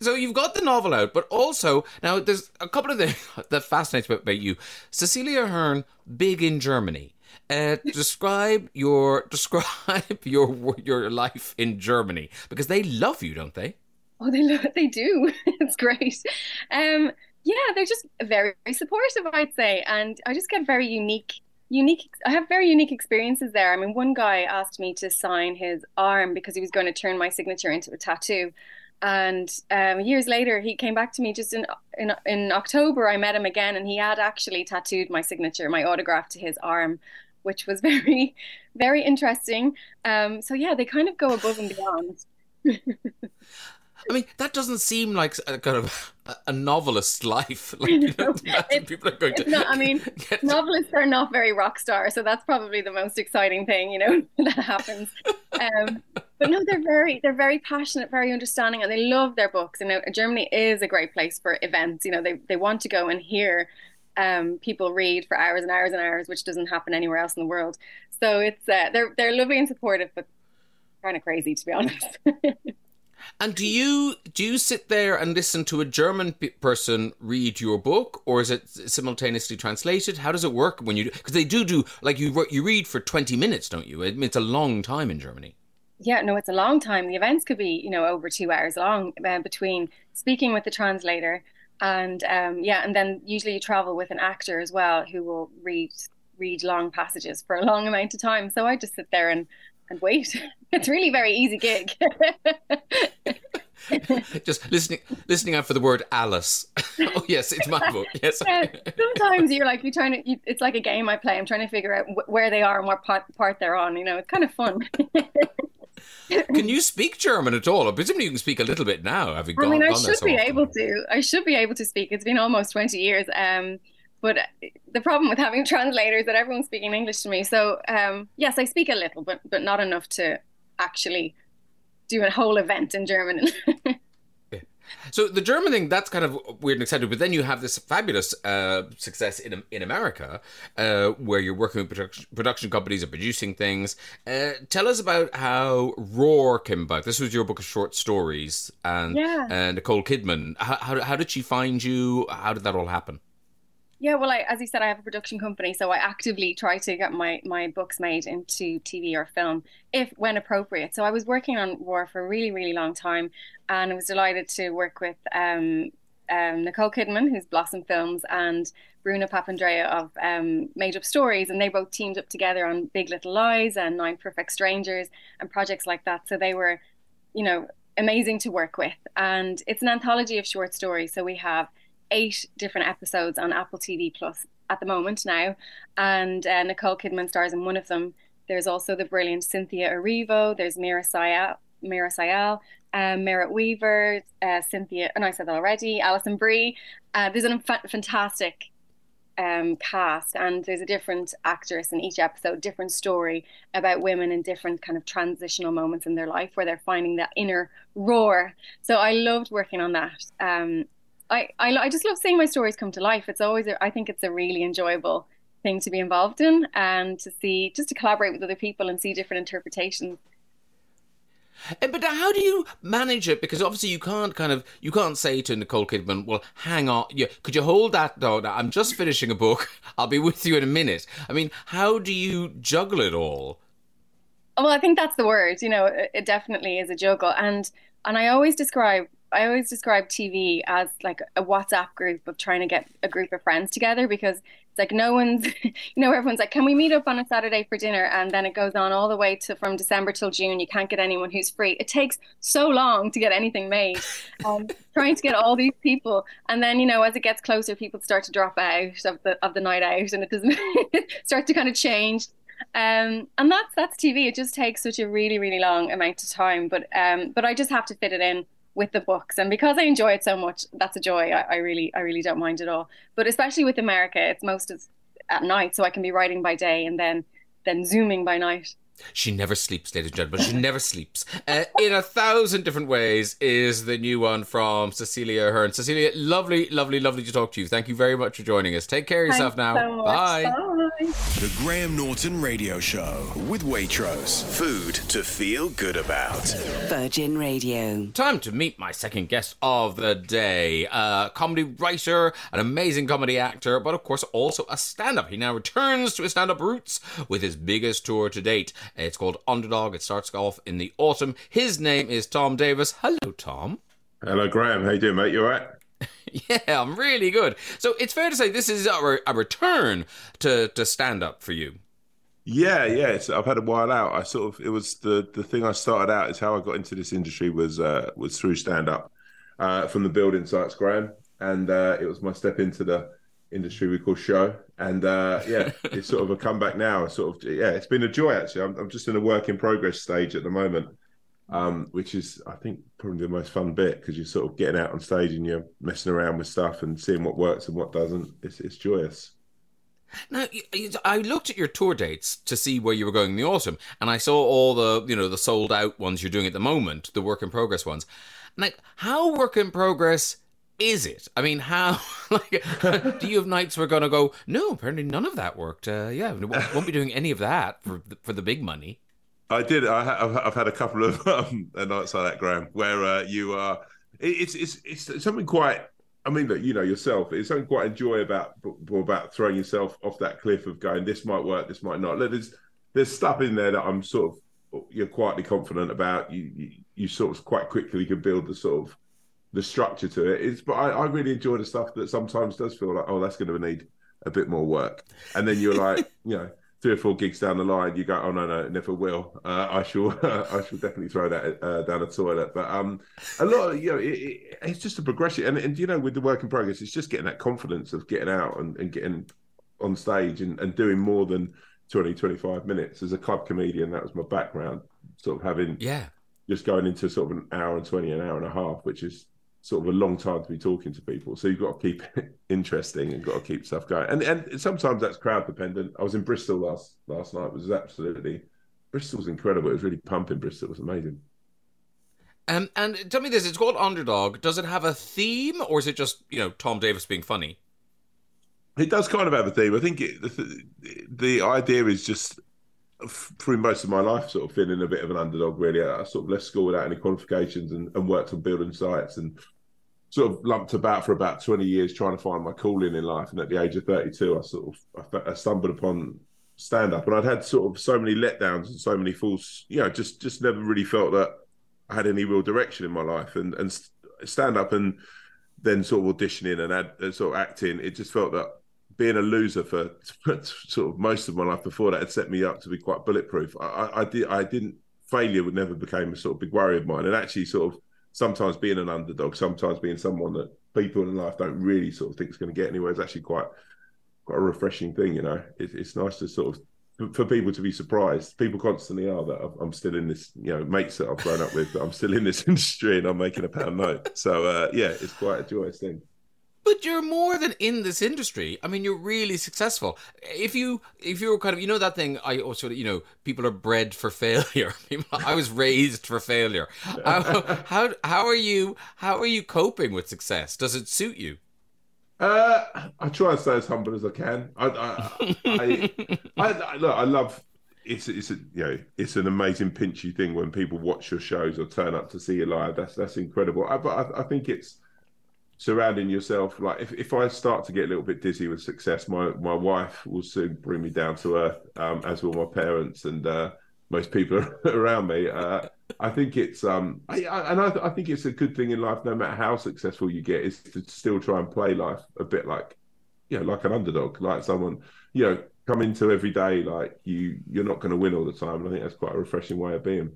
Speaker 1: so you've got the novel out, but also now there's a couple of things that fascinates me about you. Cecelia Ahern, big in Germany. Uh, describe your describe your your life in Germany because they love you, don't they?
Speaker 6: Oh, they love, they do. it's great. Um, yeah, they're just very, very supportive, I'd say, and I just get very unique unique i have very unique experiences there. I mean one guy asked me to sign his arm because he was going to turn my signature into a tattoo. And um, years later he came back to me just in, in in october i met him again and he had actually tattooed my signature my autograph to his arm which was very very interesting. Um, so yeah they kind of go above and beyond
Speaker 1: I mean, that doesn't seem like a kind of a novelist life. Like, you know,
Speaker 6: people are going to. Not, I mean, novelists are not very rock star, so that's probably the most exciting thing, you know, that happens. Um, but no, they're very, they're very passionate, very understanding, and they love their books. And you know, Germany is a great place for events. You know, they they want to go and hear um, people read for hours and hours and hours, which doesn't happen anywhere else in the world. So it's uh, they're they're lovely and supportive, but kind of crazy to be honest.
Speaker 1: And do you do you sit there and listen to a German person read your book, or is it simultaneously translated? How does it work when you? Because they do do like you you read for twenty minutes, don't you? It's a long time in Germany.
Speaker 6: Yeah, no, it's a long time. The events could be you know over two hours long uh, between speaking with the translator and um, yeah, and then usually you travel with an actor as well who will read read long passages for a long amount of time. So I just sit there and and wait. It's really very easy gig.
Speaker 1: Just listening, listening out for the word Alice. oh yes, it's my book. Yes.
Speaker 6: Sometimes you're like you're trying to. You, it's like a game I play. I'm trying to figure out wh- where they are and what part, part they're on. You know, it's kind of fun.
Speaker 1: can you speak German at all? Presumably you can speak a little bit now. Having
Speaker 6: I
Speaker 1: mean,
Speaker 6: I
Speaker 1: should
Speaker 6: be able to. I should be able to speak. It's been almost 20 years. Um, but the problem with having translators that everyone's speaking English to me. So um, yes, I speak a little, but but not enough to actually do a whole event in German.
Speaker 1: So the German thing that's kind of weird and exciting, but then you have this fabulous uh, success in in America, uh, where you're working with production, production companies and producing things. Uh, tell us about how Roar came about. This was your book of short stories, and yeah. and Nicole Kidman. How, how how did she find you? How did that all happen?
Speaker 6: Yeah, well, I, as you said, I have a production company, so I actively try to get my my books made into TV or film, if when appropriate. So I was working on Roar for a really, really long time, and I was delighted to work with um, um, Nicole Kidman, who's Blossom Films, and Bruna Papandrea of um, Made Up Stories, and they both teamed up together on Big Little Lies and Nine Perfect Strangers and projects like that. So they were, you know, amazing to work with, and it's an anthology of short stories. So we have eight different episodes on Apple TV Plus at the moment now, and uh, Nicole Kidman stars in one of them. There's also the brilliant Cynthia Erivo. There's Meera Syal, Meera Syal, um, Merritt Wever, uh, Cynthia, and oh, I said that already. Alison Brie. Uh, there's a fa- fantastic um, cast, and there's a different actress in each episode, different story about women in different kind of transitional moments in their life where they're finding that inner roar. So I loved working on that. Um, I, I, I just love seeing my stories come to life. It's always, a, I think it's a really enjoyable thing to be involved in and to see, just to collaborate with other people and see different interpretations.
Speaker 1: Eh, but how do you manage it? Because obviously you can't kind of you can't say to Nicole Kidman, "Well, hang on, could you hold that though? I'm just finishing a book. I'll be with you in a minute." I mean, how do you juggle it all?
Speaker 6: Well, I think that's the word. You know, it definitely is a juggle, and and I always describe I always describe TV as like a WhatsApp group of trying to get a group of friends together because it's like no one's, you know, everyone's like, can we meet up on a Saturday for dinner? And then it goes on all the way to from December till June. You can't get anyone who's free. It takes so long to get anything made. Um, trying to get all these people, and then you know, as it gets closer, people start to drop out of the of the night out, and it doesn't start to kind of change. Um, and that's that's TV. It just takes such a really really long amount of time, but um, but I just have to fit it in with the books. And because I enjoy it so much that's a joy. I, I really I really don't mind at all. But especially with America it's most at night so I can be writing by day and then then zooming by night
Speaker 1: She never sleeps, ladies and gentlemen. She never sleeps. Uh, in a thousand different ways is the new one from Cecelia Ahern. Cecelia, lovely, lovely, lovely to talk to you. Thank you very much for joining us. Take care of yourself
Speaker 6: Thanks
Speaker 1: now.
Speaker 6: so much.
Speaker 1: Bye.
Speaker 6: Bye.
Speaker 3: The Graham Norton Radio Show with Waitrose. Food to feel good about.
Speaker 5: Virgin Radio.
Speaker 1: Time to meet my second guest of the day. A comedy writer, an amazing comedy actor, but of course also a stand up. He now returns to his stand up roots with his biggest tour to date. It's called Underdog. It starts off in the autumn. His name is Tom Davis. Hello, Tom.
Speaker 7: Hello, Graham. How you doing, mate? You all right?
Speaker 1: Yeah, I'm really good. So it's fair to say this is a, re- a return to, to stand up for you.
Speaker 7: Yeah, yeah. It's, I've had a while out. I sort of it was the the thing I started out is how I got into this industry was uh, was through stand up uh, from the building sites, Graham, and uh, it was my step into the industry we call show. And uh, yeah, it's sort of a comeback now. Sort of yeah, it's been a joy actually. I'm, I'm just in a work in progress stage at the moment. Um, which is, I think, probably the most fun bit because you're sort of getting out on stage and you're messing around with stuff and seeing what works and what doesn't. It's, it's joyous.
Speaker 1: Now, I looked at your tour dates to see where you were going in the autumn, and I saw all the, you know, the sold out ones you're doing at the moment, the work in progress ones. Like, how work in progress is it? I mean, how, like, do you have nights we're going to go, no, apparently none of that worked. Uh, yeah, won't be doing any of that for the, for the big money.
Speaker 7: I did. I, ha- I've, I've had a couple of um, nights like that, Graham, where uh, you are. It, it's it's it's something quite. I mean, look, you know yourself. It's something quite enjoy about about throwing yourself off that cliff of going. This might work. This might not. Look, there's there's stuff in there that I'm sort of you're quietly confident about. You you, you sort of quite quickly can build the sort of the structure to it. It's but I, I really enjoy the stuff that sometimes does feel like oh that's going to need a bit more work, and then you're like you know three or four gigs down the line, you go, "Oh no, no, never will." Uh, I shall, I shall definitely throw that uh, down the toilet. But um, a lot of you know, it, it, it's just a progression, and, and you know, with the work in progress, it's just getting that confidence of getting out and, and getting on stage and, and doing more than 20, 25 minutes. As a club comedian, that was my background, sort of having
Speaker 1: Yeah.
Speaker 7: just going into sort of an hour and 20, an hour and a half, which is sort of a long time to be talking to people. So you've got to keep it interesting and got to keep stuff going. And and sometimes that's crowd dependent. I was in Bristol last last night. It was absolutely Bristol's incredible. It was really pumping. Bristol it was amazing.
Speaker 1: Um, and tell me this: it's called Underdog. Does it have a theme, or is it just you know Tom Davis being funny?
Speaker 7: It does kind of have a theme. I think it, the, the idea is just through most of my life, sort of feeling a bit of an underdog. Really, I sort of left school without any qualifications and, and worked on building sites and sort of lumped about for about twenty years trying to find my calling in life. And at the age of thirty-two, I sort of I, I stumbled upon stand up, and I'd had sort of so many letdowns and so many false, you know, just just never really felt that I had any real direction in my life, and and stand up and then sort of auditioning and ad, uh, sort of acting, it just felt that being a loser for, for sort of most of my life before that had set me up to be quite bulletproof. I, I, I did I didn't failure would never became a sort of big worry of mine, and actually sort of sometimes being an underdog, sometimes being someone that people in life don't really sort of think is going to get anywhere is actually quite quite a refreshing thing. You know, it, it's nice to sort of for people to be surprised. People constantly are that I'm still in this, you know, mates that I've grown up with. That I'm still in this industry and I'm making a pound note. So uh, yeah, it's quite a joyous thing.
Speaker 1: But you're more than in this industry. I mean, you're really successful. If you, if you're kind of, you know, that thing. I also, you know, people are bred for failure. I was raised for failure. How, how, how are you? How are you coping with success? Does it suit you?
Speaker 7: Uh, I try and stay as humble as I can. I, I, I, I, I look. I love. It's it's a, you know it's an amazing pinchy thing when people watch your shows or turn up to see you live. That's that's incredible. I, but I, I think it's surrounding yourself. Like if, if i start to get a little bit dizzy with success my my wife will soon bring me down to earth um, as will my parents and uh, most people around me. Uh, i think it's um I, I, and I, I think it's a good thing in life no matter how successful you get is to still try and play life a bit like you know like an underdog like someone you know come into every day like you you're not going to win all the time. And i think that's quite a refreshing way of being.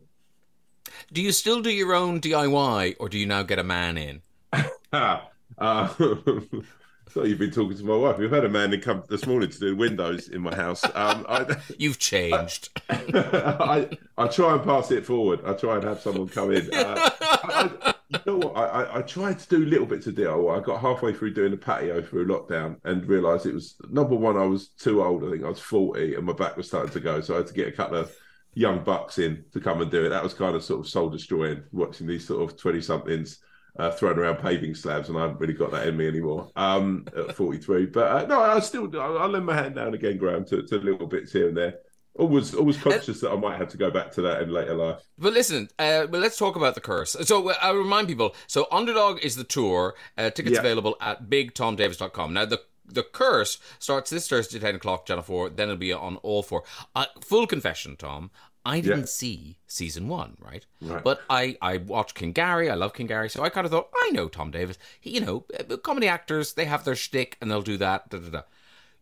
Speaker 1: Do you still do your own DIY, or do you now get a man in?
Speaker 7: Uh, so you've been talking to my wife. We've had a man come this morning to do windows in my house. Um, I,
Speaker 1: You've changed.
Speaker 7: I, I try and pass it forward. I try and have someone come in. Uh, I, I, you know what? I, I, I tried to do little bits of DIY. I got halfway through doing the patio through lockdown and realised it was number one. I was too old. I think I was forty, and my back was starting to go. So I had to get a couple of young bucks in to come and do it. That was kind of sort of soul destroying watching these sort of twenty somethings uh, throwing around paving slabs, and I haven't really got that in me anymore um, at forty three. But uh, no, I still I, I lend my hand down again, Graham, to, to little bits here and there. Always, always conscious that I might have to go back to that in later life.
Speaker 1: But listen, uh, well, let's talk about the curse. So uh, I'll remind people. So Underdog is the tour. Uh, tickets
Speaker 7: Yeah.
Speaker 1: available at bigtomdavis.com. Now the the curse starts this Thursday, ten o'clock, Channel Four. Then it'll be on all four. Uh, full confession, Tom. I didn't
Speaker 7: Yeah.
Speaker 1: see season one, right?
Speaker 7: Right.
Speaker 1: But I, I watched King Gary. I love King Gary, so I kind of thought I know Tom Davis. He, you know, uh, comedy actors they have their shtick and they'll do that. Da, da, da.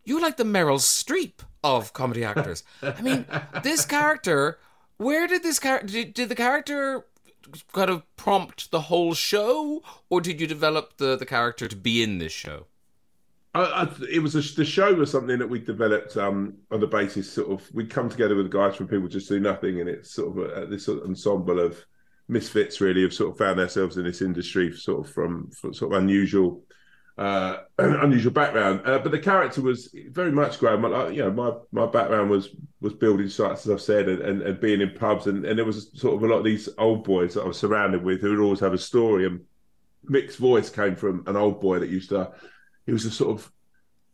Speaker 1: You're like the Meryl Streep of comedy actors. I mean, this character. Where did this character? Did, did the character kind of prompt the whole show, or did you develop the the character to be in this show?
Speaker 7: I, I, it was a, the show was something that we developed um, on the basis sort of we'd come together with guys from people just do nothing, and it's sort of a, this sort of ensemble of misfits really have sort of found themselves in this industry sort of from, from sort of unusual uh, unusual background. Uh, but the character was very much Graham. My, you know, my my background was was building sites, as I've said, and, and, and being in pubs, and, and there was sort of a lot of these old boys that I was surrounded with who would always have a story. And Mick's voice came from an old boy that used to. He was a sort of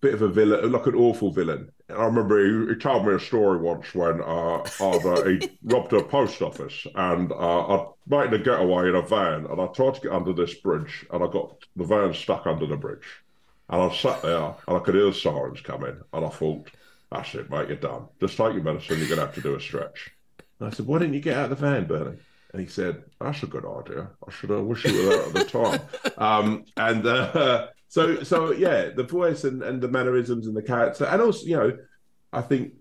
Speaker 7: bit of a villain, like an awful villain. I remember he, he told me a story once when uh, uh, he robbed a post office and uh, I made a getaway in a van and I tried to get under this bridge and I got the van stuck under the bridge. And I sat there and I could hear the sirens coming and I thought, that's it, mate, you're done. Just take your medicine, you're going to have to do a stretch. And I said, why didn't you get out of the van, Bernie? And he said, that's a good idea. I should have wished you were there at the time. um, and uh, so, so yeah, the voice and, and the mannerisms and the character. And also, you know, I think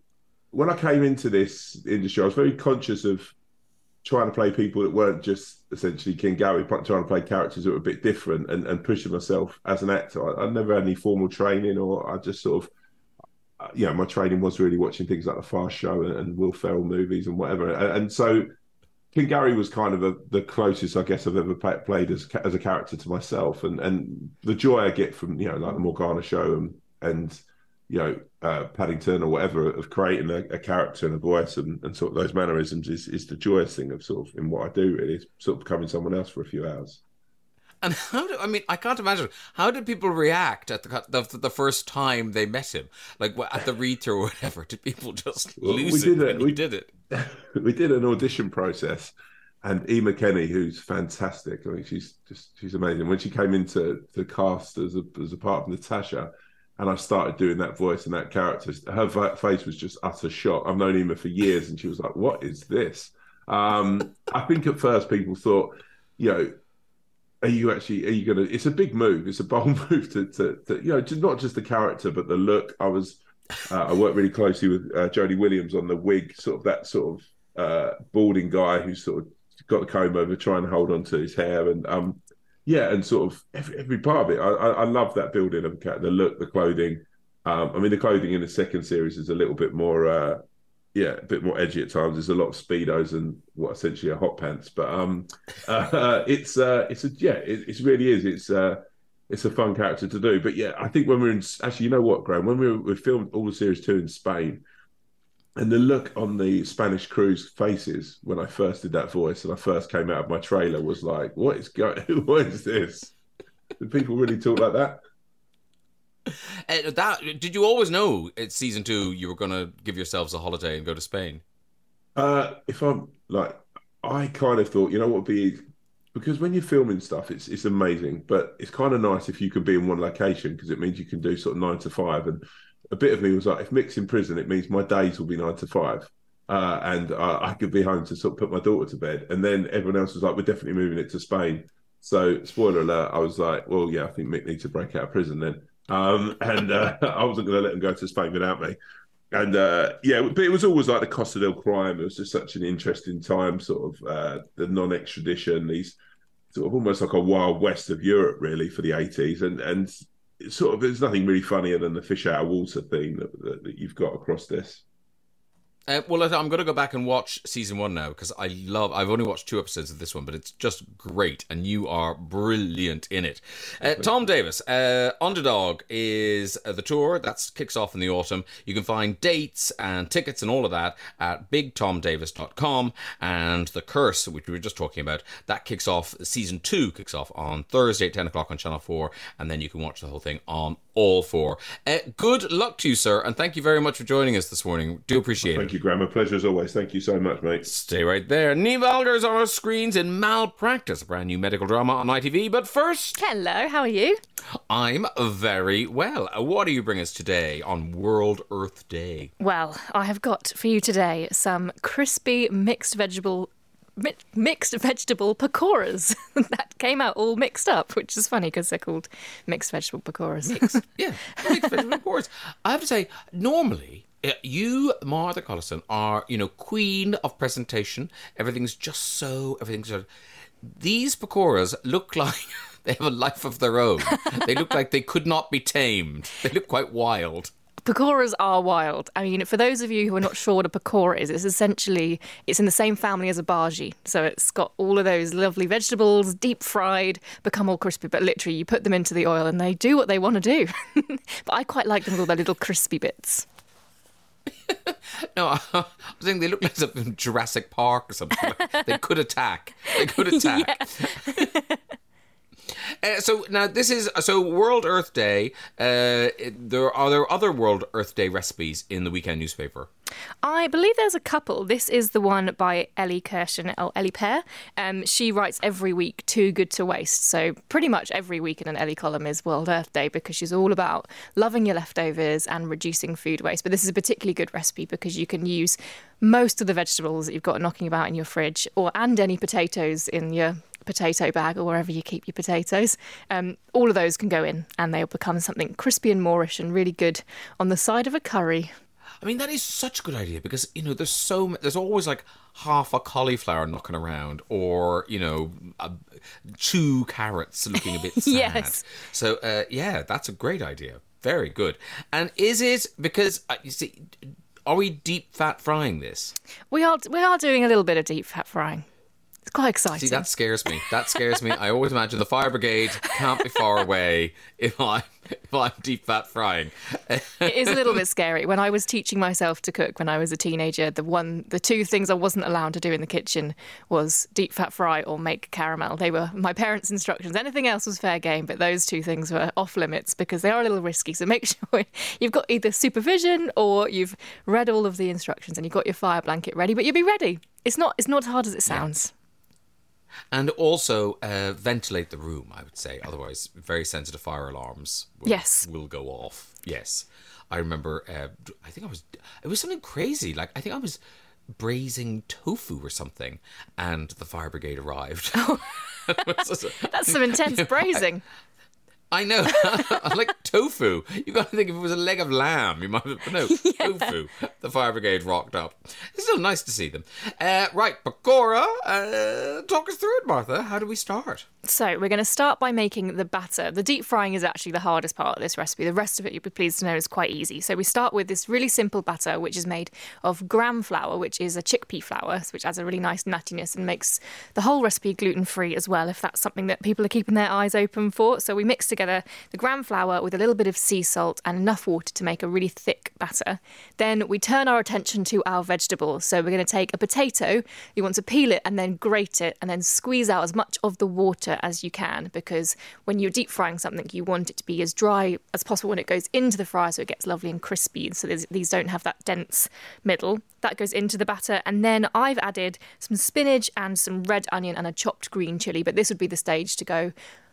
Speaker 7: when I came into this industry, I was very conscious of trying to play people that weren't just essentially King Gary, but trying to play characters that were a bit different and, and pushing myself as an actor. I, I never had any formal training or I just sort of you know, my training was really watching things like the Fast Show and, and Will Ferrell movies and whatever. And, and so Gary was kind of a, the closest, I guess, I've ever play, played as as a character to myself, and and the joy I get from you know like the Morgana show and and you know uh, Paddington or whatever of creating a, a character and a voice and, and sort of those mannerisms is is the joyous thing of sort of in what I do really, is sort of becoming someone else for a few hours.
Speaker 1: And how do I mean? I can't imagine how did people react at the the, the first time they met him, like at the read through or whatever. Did people just
Speaker 7: Well, we
Speaker 1: lose
Speaker 7: did
Speaker 1: it
Speaker 7: it. We-
Speaker 1: did it?
Speaker 7: we did an audition process, and E. McKenney, who's fantastic, I mean, she's just she's amazing. When she came into the cast as a as a part of Natasha, and I started doing that voice and that character, her face was just utter shock. I've known Ema for years, and she was like, "What is this?" Um, I think at first people thought, you know. Are you actually? Are you gonna? It's a big move. It's a bold move to, to, to you know, to not just the character but the look. I was, uh, I worked really closely with uh, Jodie Williams on the wig, sort of that sort of uh, balding guy who's sort of got the comb over, trying to hold on to his hair, and um, yeah, and sort of every, every part of it. I, I, I love that building of the look, the clothing. Um, I mean, the clothing in the second series is a little bit more, uh, yeah, a bit more edgy at times. There's a lot of speedos and what essentially are hot pants, but um, uh, it's uh, it's a yeah, it, it really is. It's it's a fun character to do. But yeah, I think when we're in actually, you know what, Graham, when we were, we filmed all the series two in Spain, and the look on the Spanish crew's faces when I first did that voice and I first came out of my trailer was like, what is going? What is this? Do people really talk like that?
Speaker 1: Uh, that did you always know at season two you were going to give yourselves a holiday and go to Spain?
Speaker 7: Uh, if I'm like, I kind of thought, you know what would be because when you're filming stuff, it's it's amazing, but it's kind of nice if you can be in one location because it means you can do sort of nine to five. And a bit of me was like, if Mick's in prison, it means my days will be nine to five. Uh, and uh, I could be home to sort of put my daughter to bed. And then everyone else was like, we're definitely moving it to Spain. So, spoiler alert, I was like, well, yeah, I think Mick needs to break out of prison then. Um, and uh, I wasn't going to let him go to Spain without me. And uh, yeah, but it was always like the Costa del Crime. It was just such an interesting time, sort of uh, the non extradition, these sort of almost like a wild west of Europe, really, for the 80s. And, and sort of, there's nothing really funnier than the fish out of water theme that, that, that you've got across this.
Speaker 1: Uh, well, I'm going to go back and watch season one now because I love. I've only watched two episodes of this one, but it's just great, and you are brilliant in it. Uh, Tom Davis, uh, Underdog is uh, the tour that kicks off in the autumn. You can find dates and tickets and all of that at bigtomdavis.com. And the Curse, which we were just talking about, that kicks off. Season two kicks off on Thursday at 10 o'clock on Channel Four, and then you can watch the whole thing on all four. Uh, good luck to you, sir, and thank you very much for joining us this morning. Do appreciate
Speaker 7: Thank
Speaker 1: it.
Speaker 7: you, Graham. A pleasure as always. Thank you so much, mate.
Speaker 1: Stay right there. Niamh Algar is on our screens in Malpractice, a brand new medical drama on ITV. But first,
Speaker 8: Hello, how are you?
Speaker 1: I'm very well. What do you bring us today on World Earth Day?
Speaker 8: Well, I have got for you today some crispy mixed vegetable mi- mixed vegetable pakoras that came out all mixed up, which is funny because they're called mixed vegetable pakoras.
Speaker 1: Yeah, mixed vegetable porridge. I have to say, normally. You, Martha Collison, are you know queen of presentation. Everything's just so. Everything's. Of, these pakoras look like they have a life of their own. they look like they could not be tamed. They look quite wild.
Speaker 8: Pakoras are wild. I mean, for those of you who are not sure what a pakora is, it's essentially it's in the same family as a bhaji. So it's got all of those lovely vegetables, deep fried, become all crispy. But literally, you put them into the oil and they do what they want to do. but I quite like them with all their little crispy bits.
Speaker 1: No, I saying they look like something from Jurassic Park or something. They could attack. They could attack. Uh, so now this is so World Earth Day. Uh, there are there other World Earth Day recipes in the weekend newspaper.
Speaker 8: I believe there's a couple. This is the one by Ellie Kirshen, oh, Ellie Pear. Um, she writes every week, Too Good to Waste. So pretty much every week in an Ellie column is World Earth Day because she's all about loving your leftovers and reducing food waste. But this is a particularly good recipe because you can use most of the vegetables that you've got knocking about in your fridge or and any potatoes in your potato bag or wherever you keep your potatoes. Um, all of those can go in and they'll become something crispy and moorish and really good on the side of a curry.
Speaker 1: I mean that is such a good idea because you know there's so there's always like half a cauliflower knocking around or you know uh, two carrots looking a bit sad.
Speaker 8: Yes.
Speaker 1: So uh, yeah, that's a great idea. Very good. And is it because uh, you see? Are we deep fat frying this?
Speaker 8: We are we are doing a little bit of deep fat frying. It's quite exciting.
Speaker 1: See, that scares me. That scares me. I always imagine the fire brigade can't be far away if I'm if I'm deep fat frying.
Speaker 8: it is a little bit scary. When I was teaching myself to cook when I was a teenager, the one the two things I wasn't allowed to do in the kitchen was deep fat fry or make caramel. They were my parents' instructions. Anything else was fair game, but those two things were off limits because they are a little risky. So make sure you've got either supervision or you've read all of the instructions and you've got your fire blanket ready, but you'll be ready. It's not it's not as hard as it sounds.
Speaker 1: And also uh, ventilate the room, I would say. Otherwise, very sensitive fire alarms will,
Speaker 8: Yes.
Speaker 1: will go off. Yes. I remember, uh, I think I was, it was something crazy. Like, I think I was braising tofu or something, and the fire brigade arrived.
Speaker 8: That's some intense braising.
Speaker 1: I know. I like tofu. You've got to think if it was a leg of lamb, you might have. But no, tofu. The fire brigade rocked up. It's still nice to see them. Uh, right, Pakora, uh, talk us through it, Martha. How do we start?
Speaker 8: So we're going to start by making the batter. The deep frying is actually the hardest part of this recipe. The rest of it, you'll be pleased to know, is quite easy. So we start with this really simple batter, which is made of gram flour, which is a chickpea flour, which adds a really nice nuttiness and makes the whole recipe gluten free as well, if that's something that people are keeping their eyes open for. So we mix together the gram flour with a little bit of sea salt and enough water to make a really thick batter. Then we turn our attention to our vegetables. So we're going to take a potato, you want to peel it and then grate it and then squeeze out as much of the water as you can because when you're deep frying something, you want it to be as dry as possible when it goes into the fryer so it gets lovely and crispy. So these don't have that dense middle. That goes into the batter. And then I've added some spinach and some red onion and a chopped green chili. But this would be the stage to go,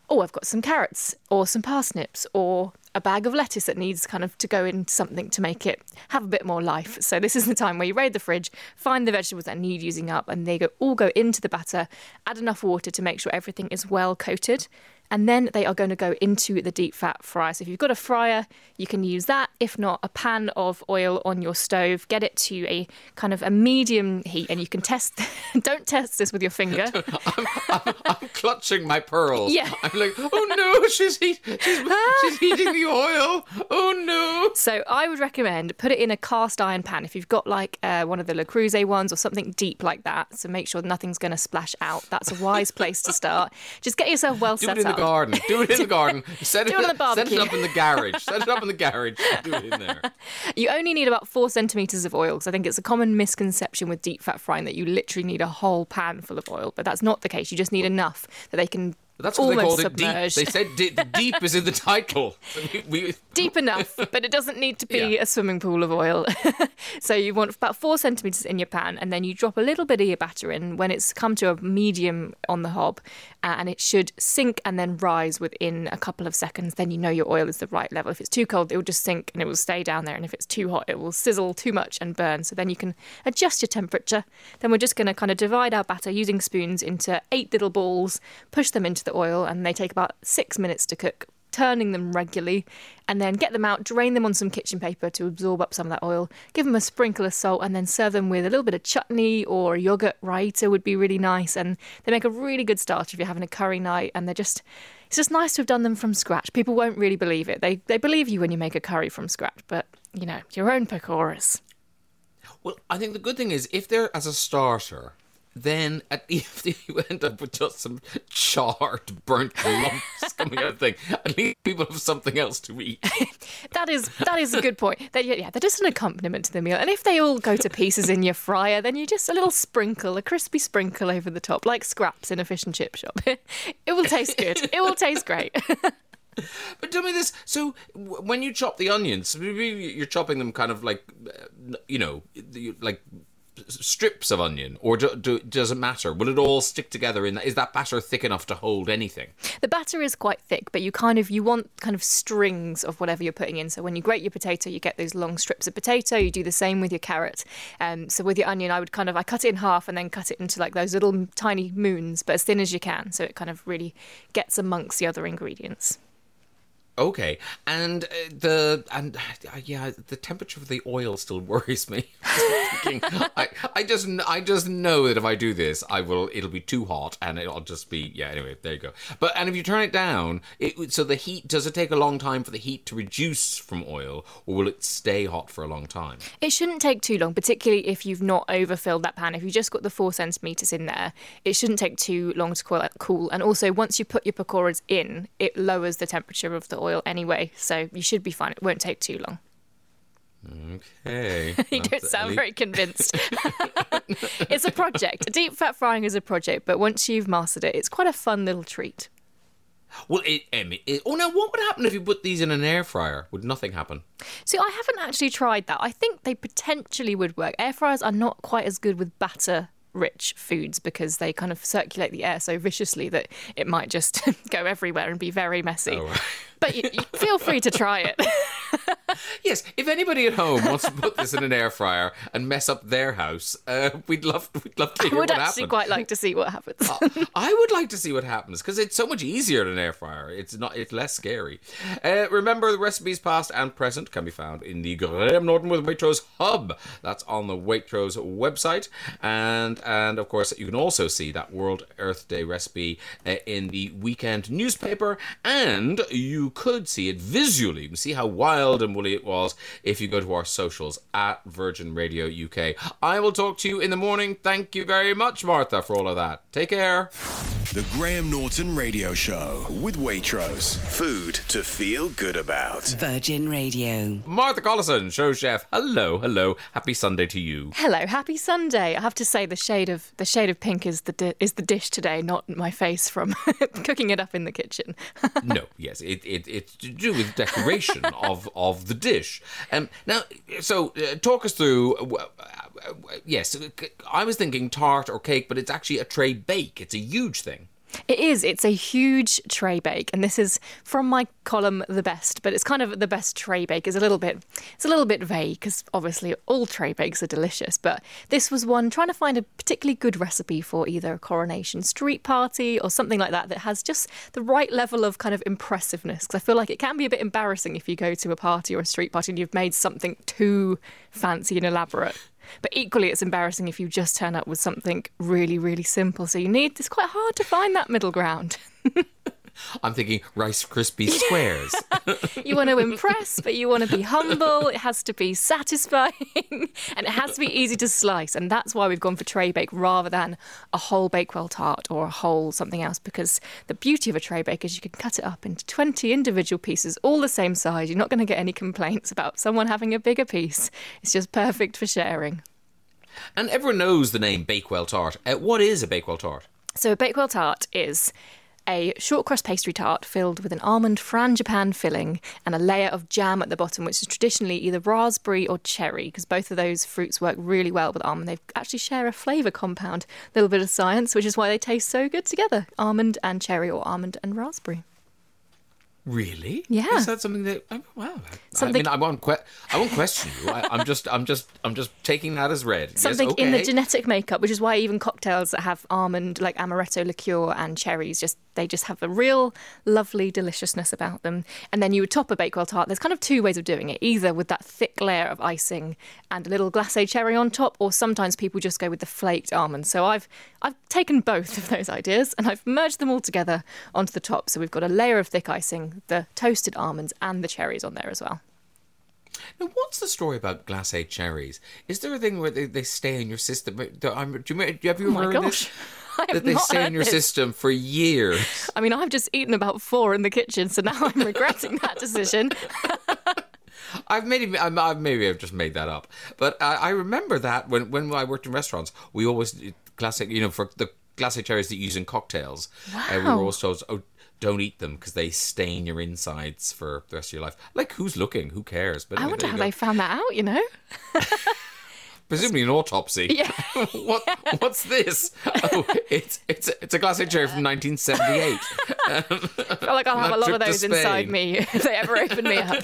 Speaker 8: oh, I've got some carrots or some parsnips or a bag of lettuce that needs kind of to go into something to make it have a bit more life. So this is the time where you raid the fridge, find the vegetables that need using up, and they go all go into the batter. Add enough water to make sure everything is well coated. And then they are going to go into the deep fat fryer. So if you've got a fryer, you can use that. If not, a pan of oil on your stove. Get it to a kind of a medium heat, and you can test. don't test this with your finger.
Speaker 1: I'm, I'm, I'm clutching my pearls.
Speaker 8: Yeah.
Speaker 1: I'm like, oh no, she's, heat, she's, she's heating the oil. Oh no.
Speaker 8: So I would recommend put it in a cast iron pan if you've got like uh, one of the Le Creuset ones or something deep like that. So make sure nothing's going to splash out. That's a wise place to start. Just get yourself well
Speaker 1: Do
Speaker 8: set up.
Speaker 1: The garden. Do it in the garden. Set it,
Speaker 8: Do it
Speaker 1: set it up in the garage. Set it up in the garage. Do it in there.
Speaker 8: You only need about four centimeters of oil because I think it's a common misconception with deep fat frying that you literally need a whole pan full of oil, but that's not the case. You just need enough that they can
Speaker 1: That's what they called it deep. They said deep is in the title. We, we,
Speaker 8: deep enough, but it doesn't need to be
Speaker 1: Yeah.
Speaker 8: a swimming pool of oil. so you want about four centimeters in your pan, and then you drop a little bit of your batter in when it's come to a medium on the hob, uh, and it should sink and then rise within a couple of seconds. Then you know your oil is the right level. If it's too cold, it will just sink and it will stay down there, and if it's too hot, it will sizzle too much and burn. So then you can adjust your temperature. Then we're just going to kind of divide our batter using spoons into eight little balls, push them into the oil, and they take about six minutes to cook turning them regularly, and then get them out, drain them on some kitchen paper to absorb up some of that oil, give them a sprinkle of salt, and then serve them with a little bit of chutney or yogurt raita would be really nice. And they make a really good starter if you're having a curry night, and they're just. It's just nice to have done them from scratch. People won't really believe it. They they believe you when you make a curry from scratch, but you know your own pakoras.
Speaker 1: well, I think the good thing is if they're as a starter, then at, if you end up with just some charred, burnt lumps coming out of the thing, at least people have something else to eat.
Speaker 8: That is that is a good point. They, yeah, they're just an accompaniment to the meal. And if they all go to pieces in your fryer, then you just a little sprinkle, a crispy sprinkle over the top, like scraps in a fish and chip shop. it will taste good. It will taste great.
Speaker 1: But tell me this: so when you chop the onions, maybe you're chopping them kind of like, uh, you know, like strips of onion, or do, do, does it matter? Will it all stick together? In that? Is that batter thick enough to hold anything?
Speaker 8: the batter is quite thick, but you kind of you want kind of strings of whatever you're putting in. So when you grate your potato, you get those long strips of potato. You do the same with your carrot. Um, so with your onion, I would kind of I cut it in half and then cut it into like those little tiny moons, but as thin as you can, so it kind of really gets amongst the other ingredients.
Speaker 1: Okay, and uh, the and uh, yeah, the temperature of the oil still worries me. I, I just I just know that if I do this, I will it'll be too hot and it'll just be yeah. Anyway, there you go. But and if you turn it down, it so the heat does it take a long time for the heat to reduce from oil, or will it stay hot for a long time?
Speaker 8: It shouldn't take too long, particularly if you've not overfilled that pan. If you just got the four centimeters in there, it shouldn't take too long to cool. cool. And also, once you put your pakoras in, it lowers the temperature of the oil anyway, so you should be fine. It won't take too long.
Speaker 1: Okay,
Speaker 8: You don't sound very convinced. it's a project. Deep fat frying is a project, but once you've mastered it, it's quite a fun little treat.
Speaker 1: Well, it, um, it, oh, now what would happen if you put these in an air fryer? Would nothing happen?
Speaker 8: See, I haven't actually tried that. I think they potentially would work. Air fryers are not quite as good with batter rich foods because they kind of circulate the air so viciously that it might just go everywhere and be very messy.
Speaker 1: Oh, right.
Speaker 8: But you, you feel free to try it.
Speaker 1: Yes, if anybody at home wants to put this in an air fryer and mess up their house, uh, we'd love we'd love to
Speaker 8: I would
Speaker 1: what
Speaker 8: actually
Speaker 1: happened.
Speaker 8: quite like to see what happens.
Speaker 1: I would like to see what happens because it's so much easier than an air fryer. It's not. It's less scary. Uh, remember, the recipes past and present can be found in the Graham Norton with Waitrose hub. That's on the Waitrose website, and and of course you can also see that World Earth Day recipe uh, in the weekend newspaper, and you could see it visually. You can see how wild and woolly it was if you go to our socials at Virgin Radio UK. I will talk to you in the morning. Thank you very much, Martha, for all of that. Take care.
Speaker 3: The Graham Norton Radio Show with Waitrose. Food to feel good about.
Speaker 5: Virgin Radio.
Speaker 1: Martha Collison, show chef. Hello, hello. Happy Sunday to you.
Speaker 8: Hello, happy Sunday. I have to say the shade of the shade of pink is the di- is the dish today, not my face from cooking it up in the kitchen.
Speaker 1: no, yes, it, it it's to do with decoration of of the dish. Um, now, so uh, talk us through. Uh, uh, uh, yes, I was thinking tart or cake, but it's actually a tray bake. It's a huge thing.
Speaker 8: It is. It's a huge tray bake, and this is from my column the best. But it's kind of the best tray bake is a little bit. It's a little bit vague because obviously all tray bakes are delicious. But this was one trying to find a particularly good recipe for either a coronation street party or something like that that has just the right level of kind of impressiveness. Because I feel like it can be a bit embarrassing if you go to a party or a street party and you've made something too fancy and elaborate. But equally, it's embarrassing if you just turn up with something really, really simple. So you need, it's quite hard to find that middle ground.
Speaker 1: I'm thinking Rice Krispie squares.
Speaker 8: you want to impress, but you want to be humble. It has to be satisfying and it has to be easy to slice. And that's why we've gone for tray bake rather than a whole Bakewell tart or a whole something else. Because the beauty of a tray bake is you can cut it up into 20 individual pieces, all the same size. You're not going to get any complaints about someone having a bigger piece. It's just perfect for sharing.
Speaker 1: and everyone knows the name Bakewell tart. Uh, what is a Bakewell tart?
Speaker 8: So a Bakewell tart is a short crust pastry tart filled with an almond frangipane filling and a layer of jam at the bottom, which is traditionally either raspberry or cherry, because both of those fruits work really well with almond. They actually share a flavour compound, a little bit of science, which is why they taste so good together almond and cherry or almond and raspberry.
Speaker 1: Really?
Speaker 8: Yeah.
Speaker 1: Is that something that? Oh, wow. I-
Speaker 8: Something-
Speaker 1: I mean, I won't. Que- I won't question you. I, I'm just. I'm just. I'm just taking that as read. Yes,
Speaker 8: Something in the genetic makeup, which is why even cocktails that have almond, like amaretto liqueur and cherries, just they just have a real lovely deliciousness about them. And then you would top a Bakewell tart. There's kind of two ways of doing it: either with that thick layer of icing and a little glacé cherry on top, or sometimes people just go with the flaked almonds. So I've I've taken both of those ideas and I've merged them all together onto the top. So we've got a layer of thick icing, the toasted almonds, and the cherries on there as well.
Speaker 1: Now, what's the story about glacé cherries? Is there a thing where they, they stay in your system? Do, I'm, do you, have you
Speaker 8: Oh
Speaker 1: heard
Speaker 8: gosh.
Speaker 1: this?
Speaker 8: I
Speaker 1: That they stay in your
Speaker 8: this.
Speaker 1: system for years.
Speaker 8: I mean, I've just eaten about four in the kitchen, so now I'm regretting that decision.
Speaker 1: I've made I'm, I've, maybe I've just made that up, but I, I remember that when when I worked in restaurants, we always classic, you know, for the glacé cherries that you use in cocktails, uh, we were
Speaker 8: Wow.
Speaker 1: always told, oh, don't eat them because they stain your insides for the rest of your life. Like, who's looking? Who cares? But
Speaker 8: I wonder how
Speaker 1: you
Speaker 8: they found that out, you know?
Speaker 1: presumably an autopsy.
Speaker 8: Yeah.
Speaker 1: what? What's this? Oh, it's it's it's a glacé cherry from 1978.
Speaker 8: I feel like I'll have a lot of those inside me if they ever open me up.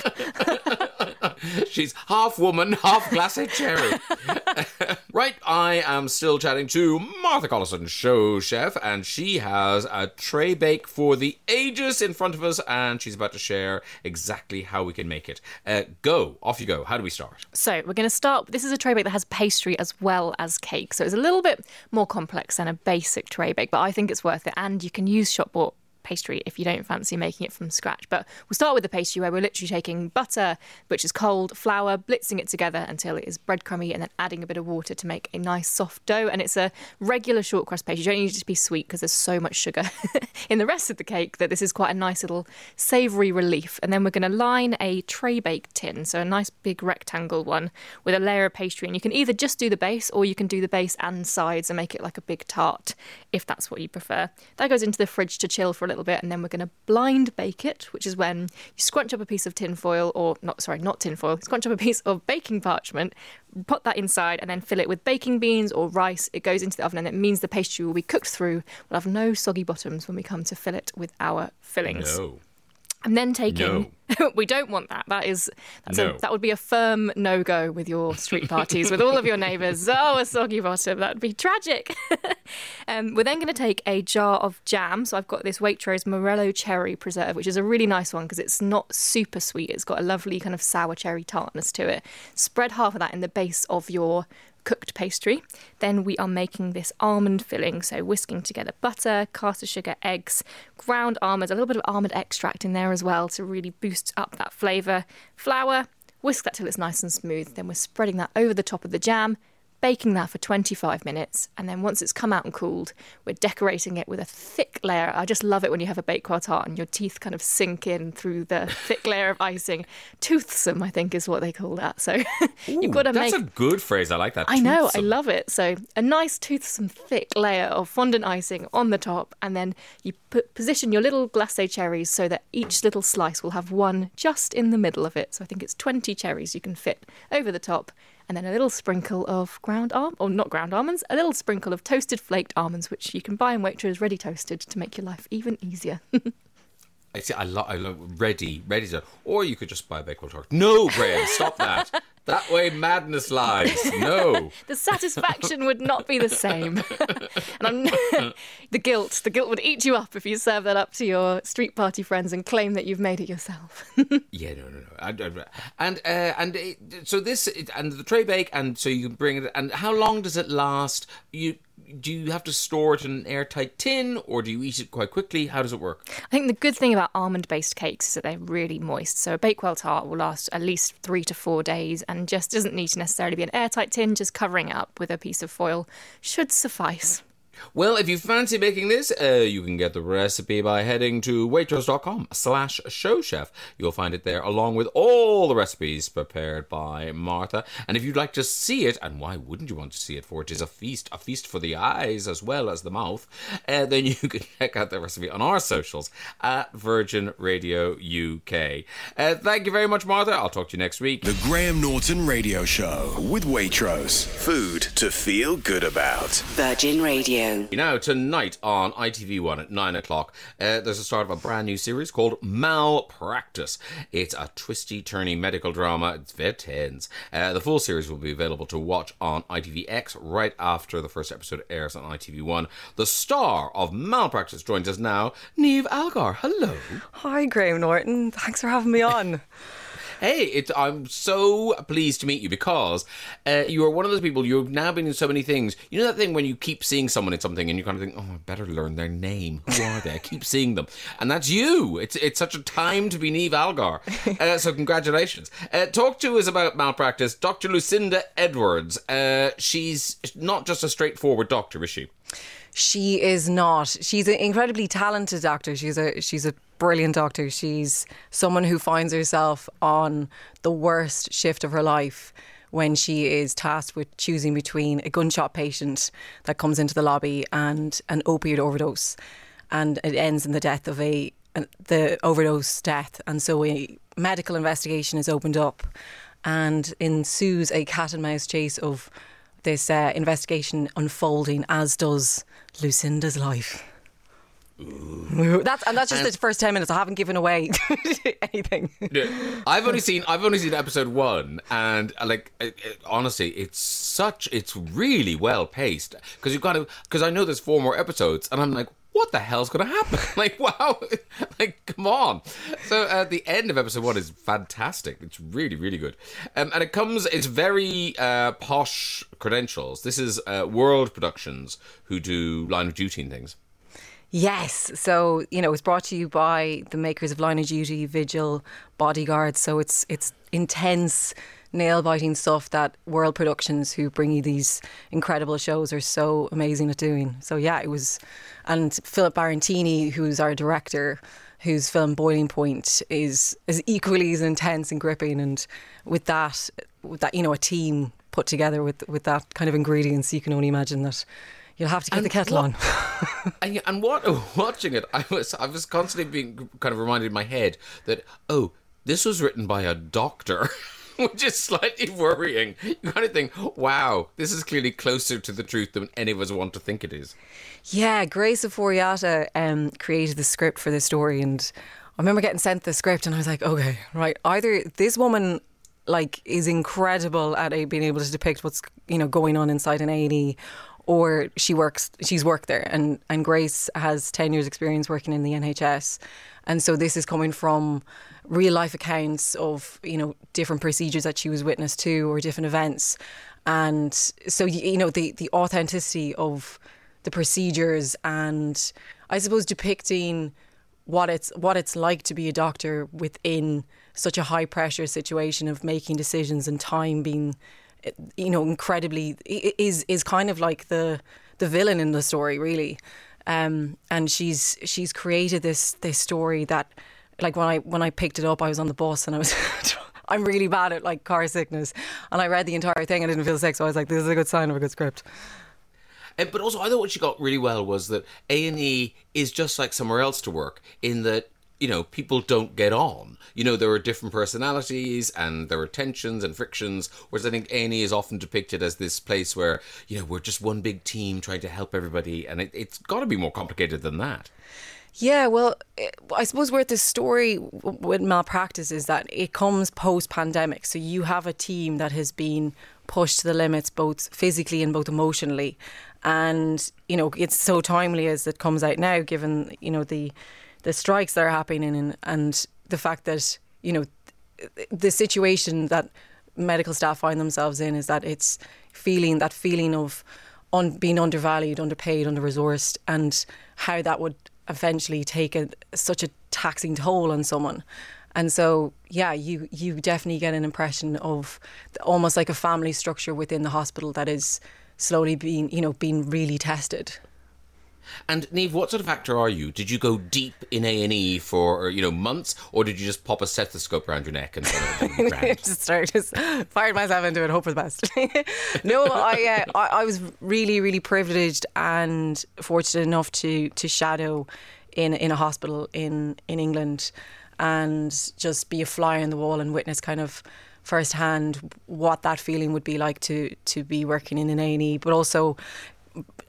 Speaker 1: She's half woman, half glacé cherry. right, I am still chatting to Martha Collison, show chef, and she has a tray bake for the ages in front of us, and she's about to share exactly how we can make it. Uh, go, off you go. How do we start?
Speaker 8: So we're going to start. This is a tray bake that has pastry as well as cake, so it's a little bit more complex than a basic tray bake, but I think it's worth it. And you can use shop bought pastry if you don't fancy making it from scratch. But we'll start with the pastry where we're literally taking butter, which is cold, flour, blitzing it together until it is breadcrumby, and then adding a bit of water to make a nice soft dough. And it's a regular short crust pastry. You don't need it to be sweet because there's so much sugar in the rest of the cake that this is quite a nice little savoury relief. And then we're going to line a tray bake tin, so a nice big rectangle one with a layer of pastry. And you can either just do the base or you can do the base and sides and make it like a big tart if that's what you prefer. That goes into the fridge to chill for a little bit, and then we're going to blind bake it, which is when you scrunch up a piece of tin foil, or not, sorry, not tin foil, scrunch up a piece of baking parchment, put that inside, and then fill it with baking beans or rice. It goes into the oven, and it means the pastry will be cooked through. We'll have no soggy bottoms when we come to fill it with our fillings.
Speaker 1: No.
Speaker 8: And then taking, we don't want that. That is,
Speaker 1: No.
Speaker 8: a, that would be a firm no go with your street parties with all of your neighbours. Oh, a soggy bottom, that'd be tragic. um, we're then going to take a jar of jam. So I've got this Waitrose Morello cherry preserve, which is a really nice one because it's not super sweet. It's got a lovely kind of sour cherry tartness to it. Spread half of that in the base of your cooked pastry. Then we are making this almond filling, so whisking together butter, caster sugar, eggs, ground almonds, a little bit of almond extract in there as well to really boost up that flavour. Flour, whisk that till it's nice and smooth. Then we're spreading that over the top of the jam. Baking that for 25 minutes, and then once it's come out and cooled, we're decorating it with a thick layer. I just love it when you have a baked tart and your teeth kind of sink in through the thick layer of icing. Toothsome, I think, is what they call that. So you've got to
Speaker 1: That's
Speaker 8: make That's
Speaker 1: a good phrase. I like that.
Speaker 8: I know, I love it. So a nice toothsome thick layer of fondant icing on the top, and then you put, position your little glacé cherries so that each little slice will have one just in the middle of it. So I think it's 20 cherries you can fit over the top. And then a little sprinkle of ground almond, or not ground almonds, a little sprinkle of toasted flaked almonds, which you can buy in Waitrose ready toasted to make your life even easier.
Speaker 1: I see. I love. I love ready, ready to. Or you could just buy a Bakewell tart. No, Graham, stop that. That way madness lies. No.
Speaker 8: the satisfaction would not be the same. and I'm, the guilt, the guilt would eat you up if you serve that up to your street party friends and claim that you've made it yourself.
Speaker 1: yeah, no, no, no. And and uh, and it, so this and the tray bake, and so you can bring it. And how long does it last? You do you have to store it in an airtight tin or do you eat it quite quickly? How does it work?
Speaker 8: I think the good thing about almond based cakes is that they're really moist. So a Bakewell tart will last at least three to four days and just doesn't need to necessarily be an airtight tin, just covering it up with a piece of foil should suffice.
Speaker 1: Well, if you fancy making this, uh, you can get the recipe by heading to waitrose.com slash showchef. You'll find it there along with all the recipes prepared by Martha. And if you'd like to see it, and why wouldn't you want to see it for it is a feast, a feast for the eyes as well as the mouth, uh, then you can check out the recipe on our socials at Virgin Radio UK. Uh, thank you very much, Martha. I'll talk to you next week.
Speaker 3: The Graham Norton Radio Show with Waitrose. Food to feel good about.
Speaker 5: Virgin Radio.
Speaker 1: Now, tonight on ITV1 at 9 o'clock, uh, there's a start of a brand new series called Malpractice. It's a twisty, turny medical drama. It's very tense. Uh, the full series will be available to watch on ITVX right after the first episode airs on ITV1. The star of Malpractice joins us now, Niamh Algar. Hello.
Speaker 9: Hi, Graham Norton. Thanks for having me on.
Speaker 1: Hey, it, I'm so pleased to meet you because uh, you are one of those people. You've now been in so many things. You know that thing when you keep seeing someone in something and you kind of think, "Oh, I better learn their name. Who are they?" I keep seeing them, and that's you. It's it's such a time to be Niamh Algar. Uh, so congratulations. Uh, talk to us about malpractice, Dr. Lucinda Edwards. Uh, she's not just a straightforward doctor, is she?
Speaker 9: She is not. She's an incredibly talented doctor. She's a she's a brilliant doctor. She's someone who finds herself on the worst shift of her life when she is tasked with choosing between a gunshot patient that comes into the lobby and an opioid overdose, and it ends in the death of a the overdose death. And so a medical investigation is opened up, and ensues a cat and mouse chase of this uh, investigation unfolding, as does Lucinda's life. That's and that's just the first ten minutes. I haven't given away anything.
Speaker 1: I've only seen I've only seen episode one, and uh, like it, it, honestly, it's such it's really well paced because you've got to because I know there's four more episodes, and I'm like, what the hell's going to happen? like, wow, like, come on. So, uh, the end of episode one is fantastic. It's really, really good. Um, and it comes, it's very uh, posh credentials. This is uh, World Productions who do Line of Duty and things.
Speaker 9: Yes. So, you know, it's brought to you by the makers of Line of Duty, Vigil, Bodyguard. So it's it's intense, nail biting stuff that World Productions, who bring you these incredible shows, are so amazing at doing. So yeah, it was and Philip Barantini, who's our director, whose film Boiling Point is is equally as intense and gripping and with that with that, you know, a team put together with with that kind of ingredients, you can only imagine that You'll have to get and the kettle
Speaker 1: what,
Speaker 9: on.
Speaker 1: and, and what watching it, I was I was constantly being kind of reminded in my head that oh, this was written by a doctor. which is slightly worrying. You kind of think, wow, this is clearly closer to the truth than any of us want to think it is.
Speaker 9: Yeah, Grace Ofori-Attah um, created the script for this story, and I remember getting sent the script, and I was like, okay, right, either this woman like is incredible at being able to depict what's you know going on inside an A and E, or she works she's worked there. And and Grace has 10 years experience working in the NHS and so this is coming from real life accounts of you know different procedures that she was witness to or different events. And so you know the the authenticity of the procedures and I suppose depicting what it's what it's like to be a doctor within such a high pressure situation of making decisions and time being you know, incredibly is is kind of like the the villain in the story, really. Um, and she's she's created this this story that, like when I when I picked it up, I was on the bus and I was. I'm really bad at like car sickness, and I read the entire thing. I didn't feel sick, so I was like, "This is a good sign of a good script."
Speaker 1: But also, I thought what she got really well was that A and E is just like somewhere else to work in that you know, people don't get on. You know, there are different personalities and there are tensions and frictions. Whereas I think A&E is often depicted as this place where, you know, we're just one big team trying to help everybody. And it, it's got to be more complicated than that.
Speaker 9: Yeah, well, eh, I suppose where the story with malpractice is that it comes post pandemic. So you have a team that has been pushed to the limits, both physically and both emotionally. And, you know, it's so timely as it comes out now, given, you know, the the strikes that are happening and, and the fact that, you know, the situation that medical staff find themselves in is that it's feeling that feeling of un, being undervalued, underpaid, under resourced, and how that would eventually take a, such a taxing toll on someone. And so, yeah, you you definitely get an impression of almost like a family structure within the hospital that is slowly being, you know, being really tested.
Speaker 1: And Niamh, what sort of actor are you? Did you go deep in A and E for you know months, or did you just pop a stethoscope around your neck and sort of do the grand?
Speaker 9: just started, just fired myself into it, hope for the best. no, I, uh, I I was really really privileged and fortunate enough to to shadow in in a hospital in in England and just be a fly on the wall and witness kind of firsthand what that feeling would be like to to be working in an A and E, but also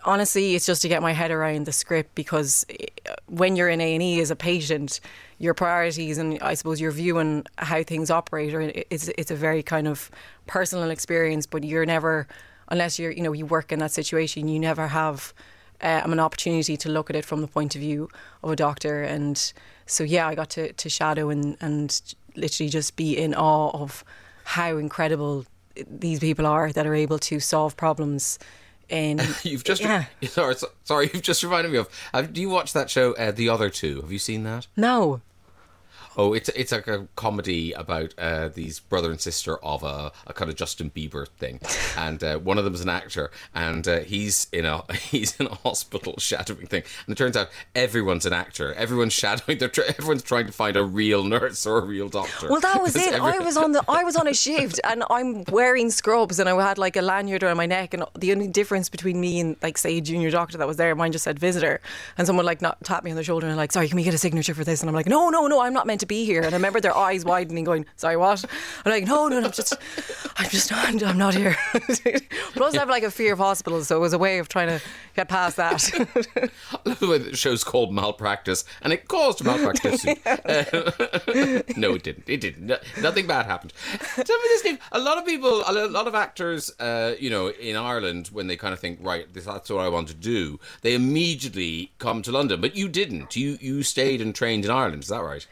Speaker 9: honestly, it's just to get my head around the script because eh, when you're in A and E as a patient, your priorities and I suppose your view on how things operate, or it's it's a very kind of personal experience. But you're never, unless you're you know you work in that situation, you never have um, an opportunity to look at it from the point of view of a doctor. And so yeah, I got to to shadow and and literally just be in awe of how incredible these people are that are able to solve problems in
Speaker 1: You've just
Speaker 9: yeah.
Speaker 1: sorry, sorry, you've just reminded me of. Have, do you watch that show, uh, The Other Two? Have you seen that?
Speaker 9: no
Speaker 1: Oh, it's it's like a comedy about uh, these brother and sister of a, a kind of Justin Bieber thing, and uh, one of them is an actor, and uh, he's in a he's in a hospital shadowing thing, and it turns out everyone's an actor. Everyone's shadowing. They're tr- everyone's trying to find a real nurse or a real doctor.
Speaker 9: Well, that was it.
Speaker 1: every-
Speaker 9: I was on the I was on a shift, and I'm wearing scrubs, and I had like a lanyard around my neck, and the only difference between me and like say a junior doctor that was there, mine just said visitor, and someone like not tapped me on the shoulder and like, sorry, can we get a signature for this? And I'm like, no, no, no, I'm not meant to be here. And I remember their eyes widening, going, sorry, what? I'm like, no, no, no I'm just, I'm just not, I'm not here. but also I have like a fear of hospitals, so it was a way of trying to get past that.
Speaker 1: I love the way the show's called Malpractice, and it caused malpractice. Uh, no, it didn't. It didn't. No- Nothing bad happened. Tell me this, Steve. A lot of people, a lot of actors, uh, you know, in Ireland, when they kind of think, right, this, that's what I want to do, they immediately come to London. But you didn't. You you stayed and trained in Ireland. Is that right?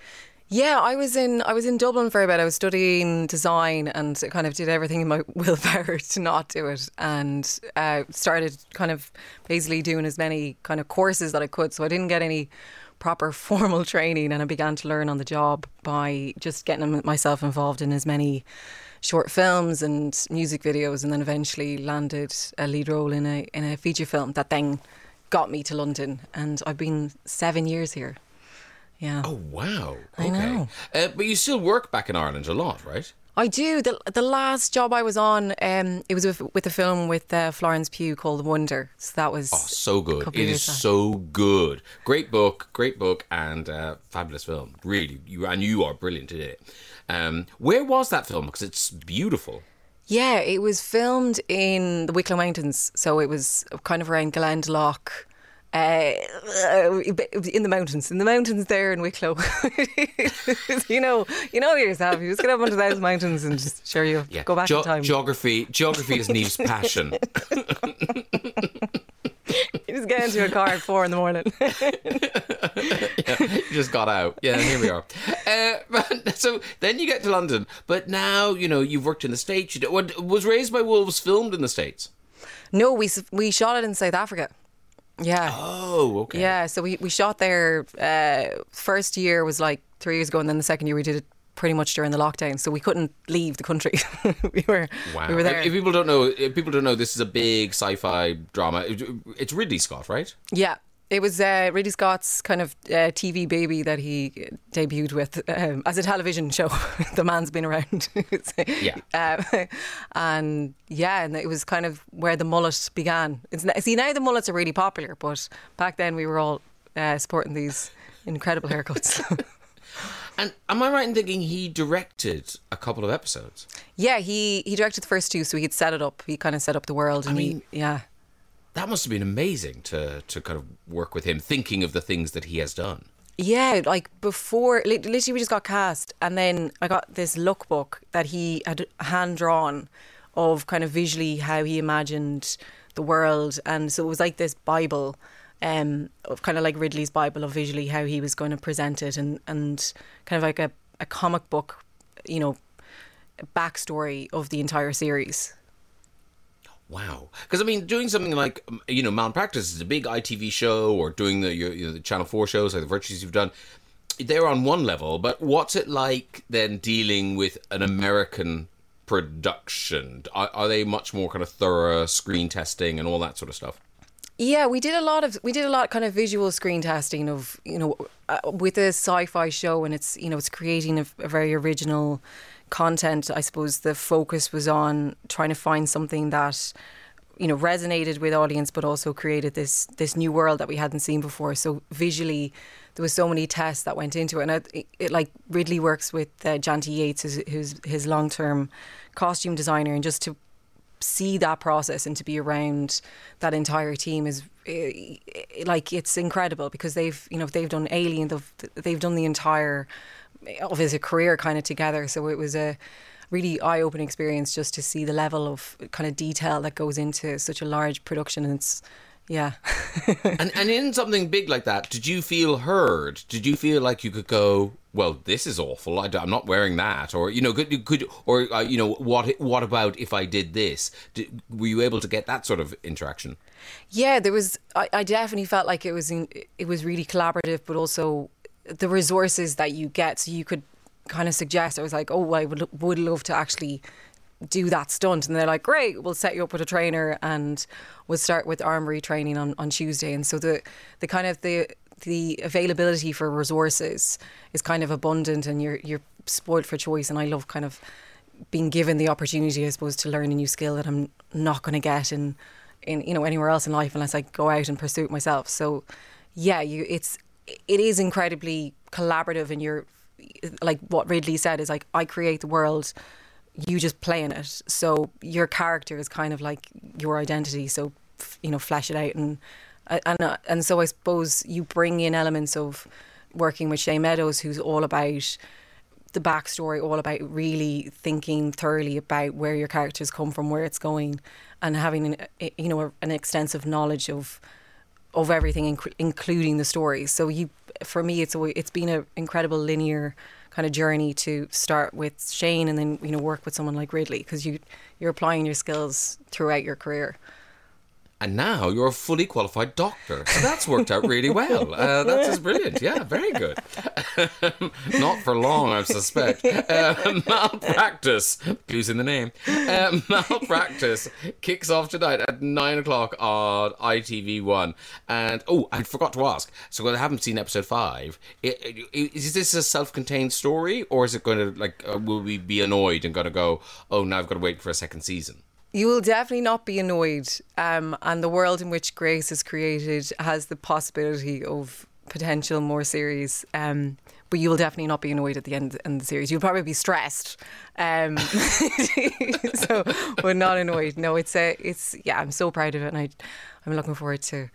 Speaker 9: Yeah, I was in I was in Dublin for a bit. I was studying design and kind of did everything in my willpower to not do it, and uh, started kind of basically doing as many kind of courses that I could. So I didn't get any proper formal training, and I began to learn on the job by just getting myself involved in as many short films and music videos, and then eventually landed a lead role in a in a feature film that then got me to London, and I've been seven years here. Yeah.
Speaker 1: Oh wow.
Speaker 9: I
Speaker 1: Okay.
Speaker 9: know.
Speaker 1: Uh, but you still work back in Ireland a lot, right?
Speaker 9: I do. The the last job I was on, um, it was with, with a film with uh, Florence Pugh called Wonder. So that was
Speaker 1: Oh, so good.
Speaker 9: It is
Speaker 1: It
Speaker 9: of
Speaker 1: is
Speaker 9: years back.
Speaker 1: so good. Great book, great book, and uh, fabulous film. Really, you and you are brilliant in it. Um, where was that film? Because it's beautiful.
Speaker 9: Yeah, it was filmed in the Wicklow Mountains, so it was kind of around Glendalough. Uh, in the mountains, in the mountains there in Wicklow, you know, you know yourself. You just get up onto those mountains and just sure you
Speaker 1: Yeah,
Speaker 9: go back
Speaker 1: Geo-
Speaker 9: in time.
Speaker 1: Geography, geography is Niamh's passion.
Speaker 9: you just get into a car at four in the morning.
Speaker 1: you just got out. Yeah, here we are. Uh, so then you get to London, but now you know you've worked in the states. You do, what, was Raised by Wolves filmed in the states?
Speaker 9: no, we we shot it in South Africa. Yeah.
Speaker 1: Oh, okay.
Speaker 9: Yeah, so we, we shot there. Uh, first year was like three years ago, and then the second year we did it pretty much during the lockdown, so we couldn't leave the country. we were
Speaker 1: Wow.
Speaker 9: we were there.
Speaker 1: If, people don't know, if people don't know, this is a big sci-fi drama. It's Ridley Scott, right?
Speaker 9: yeah, it was uh, Ridley Scott's kind of uh, TV baby that he debuted with um, as a television show. the man's been around.
Speaker 1: Yeah.
Speaker 9: Um, and yeah, and it was kind of where the mullet began. It's, see, now the mullets are really popular, but back then we were all uh, sporting these incredible haircuts.
Speaker 1: And am I right in thinking he directed a couple of episodes?
Speaker 9: Yeah, he he directed the first two, so he had set it up. He kind of set up the world, and
Speaker 1: mean-
Speaker 9: he yeah.
Speaker 1: That must have been amazing to to kind of work with him, thinking of the things that he has done.
Speaker 9: Yeah, like before, literally, we just got cast, and then I got this lookbook that he had hand drawn of kind of visually how he imagined the world, and so it was like this Bible, um, of kind of like Ridley's Bible of visually how he was going to present it, and and kind of like a, a comic book, you know, backstory of the entire series.
Speaker 1: Wow, because I mean, doing something like um, you know, Malpractice is a big ITV show, or doing the you know, the Channel Four shows like the Virtues you've done. They're on one level, but what's it like then dealing with an American production? Are, are they much more kind of thorough screen testing and all that sort of stuff?
Speaker 9: Yeah, we did a lot of we did a lot kind of visual screen testing of you know uh, with a sci-fi show and it's you know it's creating a, a very original content. I suppose the focus was on trying to find something that you know resonated with audience, but also created this this new world that we hadn't seen before. So visually, there was so many tests that went into it, and it, it like Ridley works with uh, Janty Yates, who's, who's his long term costume designer, and just to see that process and to be around that entire team is eh, eh, like it's incredible because they've you know they've done Alien they've they've done the entire of his career kind of together so it was a really eye-opening experience just to see the level of kind of detail that goes into such a large production and it's yeah
Speaker 1: and and in something big like that, did you feel heard? Did you feel like you could go, well, this is awful. I, am not wearing that, or you know, could could or uh, you know, what what about if I did this? Did, were you able to get that sort of interaction?
Speaker 9: Yeah, there was. I, I definitely felt like it was in, it was really collaborative, but also the resources that you get. So you could kind of suggest. I was like, oh, I would would love to actually do that stunt, and they're like, great, we'll set you up with a trainer, and we'll start with armory training on, on Tuesday. And so the the kind of the the availability for resources is kind of abundant, and you're you're spoiled for choice. And I love kind of being given the opportunity, I suppose, to learn a new skill that I'm not going to get in in you know anywhere else in life unless I go out and pursue it myself. So yeah, you it's it is incredibly collaborative, and you're like what Ridley said is like I create the world, you just play in it. So your character is kind of like your identity. So you know, flesh it out and and uh, and so I suppose you bring in elements of working with Shane Meadows, who's all about the backstory, all about really thinking thoroughly about where your characters come from, where it's going, and having an, you know an extensive knowledge of of everything, inc- including the story. So you, for me, it's a, it's been an incredible linear kind of journey to start with Shane and then you know work with someone like Ridley because you you're applying your skills throughout your career.
Speaker 1: And now you're a fully qualified doctor. So that's worked out really well. Uh, that's just brilliant. Yeah, very good. Not for long, I suspect. Uh, malpractice, in the name. Uh, malpractice kicks off tonight at nine o'clock on ITV1. And oh, I forgot to ask. So I haven't seen episode five. Is this a self-contained story, or is it going to like? Uh, will we be annoyed and going to go? Oh, now I've got to wait for a second season.
Speaker 9: You will definitely not be annoyed. Um, and the world in which Grace is created has the possibility of potential more series. Um, but you will definitely not be annoyed at the end of the series. You'll probably be stressed. Um, so we're not annoyed. No, it's a, it's yeah. I'm so proud of it, and I, I'm looking forward to.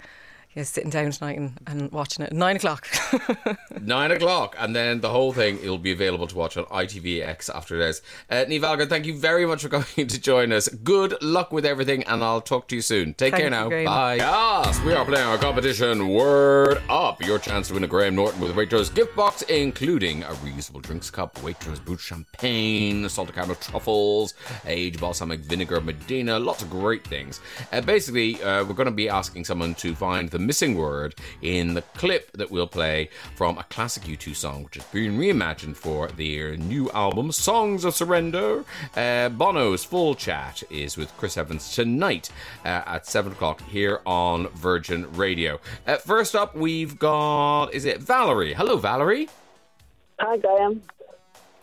Speaker 9: Yeah, sitting down tonight and, and watching it at nine o'clock.
Speaker 1: Nine o'clock, and then the whole thing it'll be available to watch on ITVX after this. Uh, Niamh Algar, thank you very much for coming to join us. Good luck with everything, and I'll talk to you soon. Take
Speaker 9: Thank
Speaker 1: care now. Bye. Yes, we are playing our competition. Word up! Your chance to win a Graham Norton with Waitrose gift box, including a reusable drinks cup, Waitrose brut champagne, salted caramel truffles, aged balsamic vinegar Modena, lots of great things. Uh, basically, uh, we're going to be asking someone to find the missing word in the clip that we'll play from a classic U2 song, which has been reimagined for their new album, Songs of Surrender. Uh, Bono's full chat is with Chris Evans tonight uh, at 7 o'clock here on Virgin Radio. Uh, first up, we've got, is it Valerie? Hello, Valerie.
Speaker 10: Hi, Graham.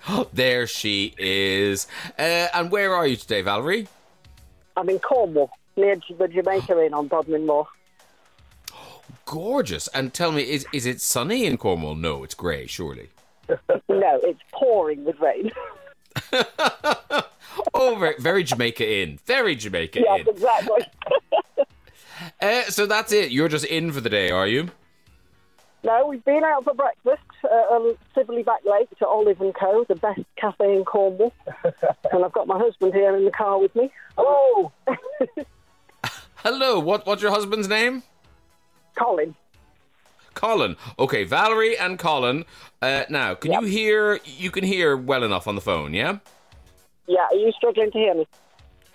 Speaker 1: There she is. Uh, and where are you today, Valerie?
Speaker 10: I'm in Cornwall, near the Jamaica Inn on Bodmin Moor.
Speaker 1: Gorgeous. And tell me, is is it sunny in Cornwall? No, it's grey, surely.
Speaker 10: no, it's pouring with rain.
Speaker 1: oh, very, very Jamaica in. Very Jamaica
Speaker 10: yes,
Speaker 1: in.
Speaker 10: exactly.
Speaker 1: Uh, so that's it. You're just in for the day, are you?
Speaker 10: no, we've been out for breakfast um, Siblyback Lake to Olive and Co, the best cafe in Cornwall. and I've got my husband here in the car with me. Hello,
Speaker 1: Hello. What? What's your husband's name?
Speaker 10: Colin.
Speaker 1: Colin. Okay, Valerie and Colin. Uh, now, can you hear? You can hear well enough on the phone, yeah?
Speaker 10: Yeah, are you struggling to hear me?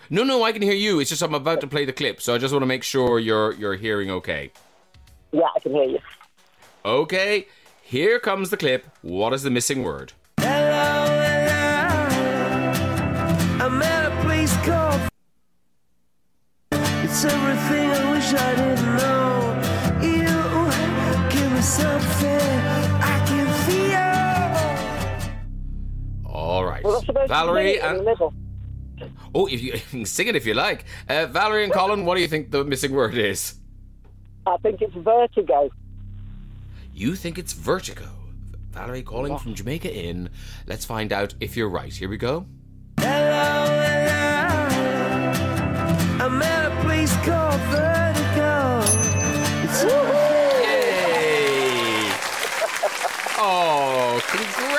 Speaker 1: No, no, I can hear you. It's just I'm about to play the clip, so I just want to make sure you're you're hearing okay.
Speaker 10: Yeah, I can hear you.
Speaker 1: Okay, here comes the clip. What is the missing word?
Speaker 11: I'm at a place called. It's everything I wish I didn't know.
Speaker 1: All right,
Speaker 10: Well,
Speaker 1: Valerie
Speaker 10: to be in the
Speaker 1: and oh, if you, you can sing it if you like. Uh, Valerie and Colin, what do you think the missing word is?
Speaker 10: I think it's vertigo.
Speaker 1: You think it's vertigo. Valerie calling from Jamaica Inn. Let's find out if you're right. Here we go.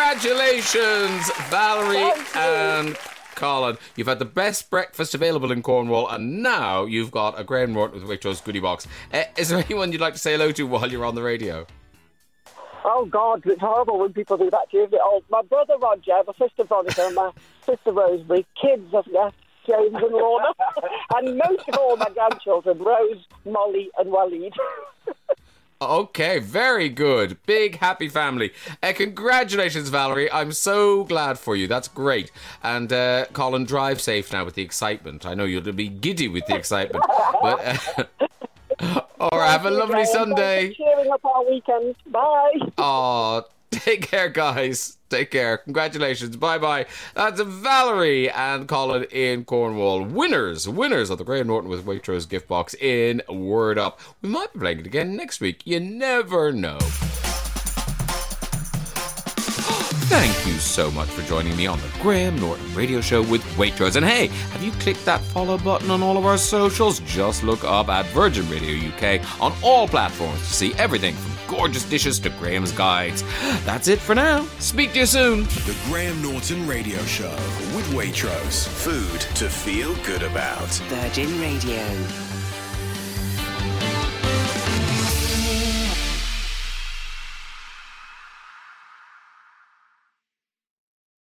Speaker 1: Congratulations, Valerie and Colin. You've had the best breakfast available in Cornwall, and now you've got a Graham Norton with Waitrose goodie box. Uh, is there anyone you'd like to say hello to while you're on the radio?
Speaker 10: Oh God, it's horrible when people do that to you. Oh, my brother Roger, my sister Veronica, and my sister Rosemary, kids of James and Lorna, and most of all my grandchildren, Rose, Molly, and Waleed.
Speaker 1: Okay, very good. Big happy family. Uh, congratulations, Valerie. I'm so glad for you. That's great. And uh, Colin, drive safe now with the excitement. I know you'll be giddy with the excitement. but uh, or have a lovely Sunday.
Speaker 10: Cheering up our weekend. Bye.
Speaker 1: Aw, take care, guys. Take care. Congratulations. Bye bye. That's Valerie and Colin in Cornwall. Winners, winners of the Graham Norton with Waitrose gift box in Word Up. We might be playing it again next week. You never know. Thank you so much for joining me on the Graham Norton Radio Show with Waitrose. And hey, have you clicked that follow button on all of our socials? Just look up at Virgin Radio UK on all platforms to see everything from gorgeous dishes to Graham's guides. That's it for now. Speak to you soon.
Speaker 3: The Graham Norton Radio Show with Waitrose. Food to feel good about.
Speaker 5: Virgin Radio.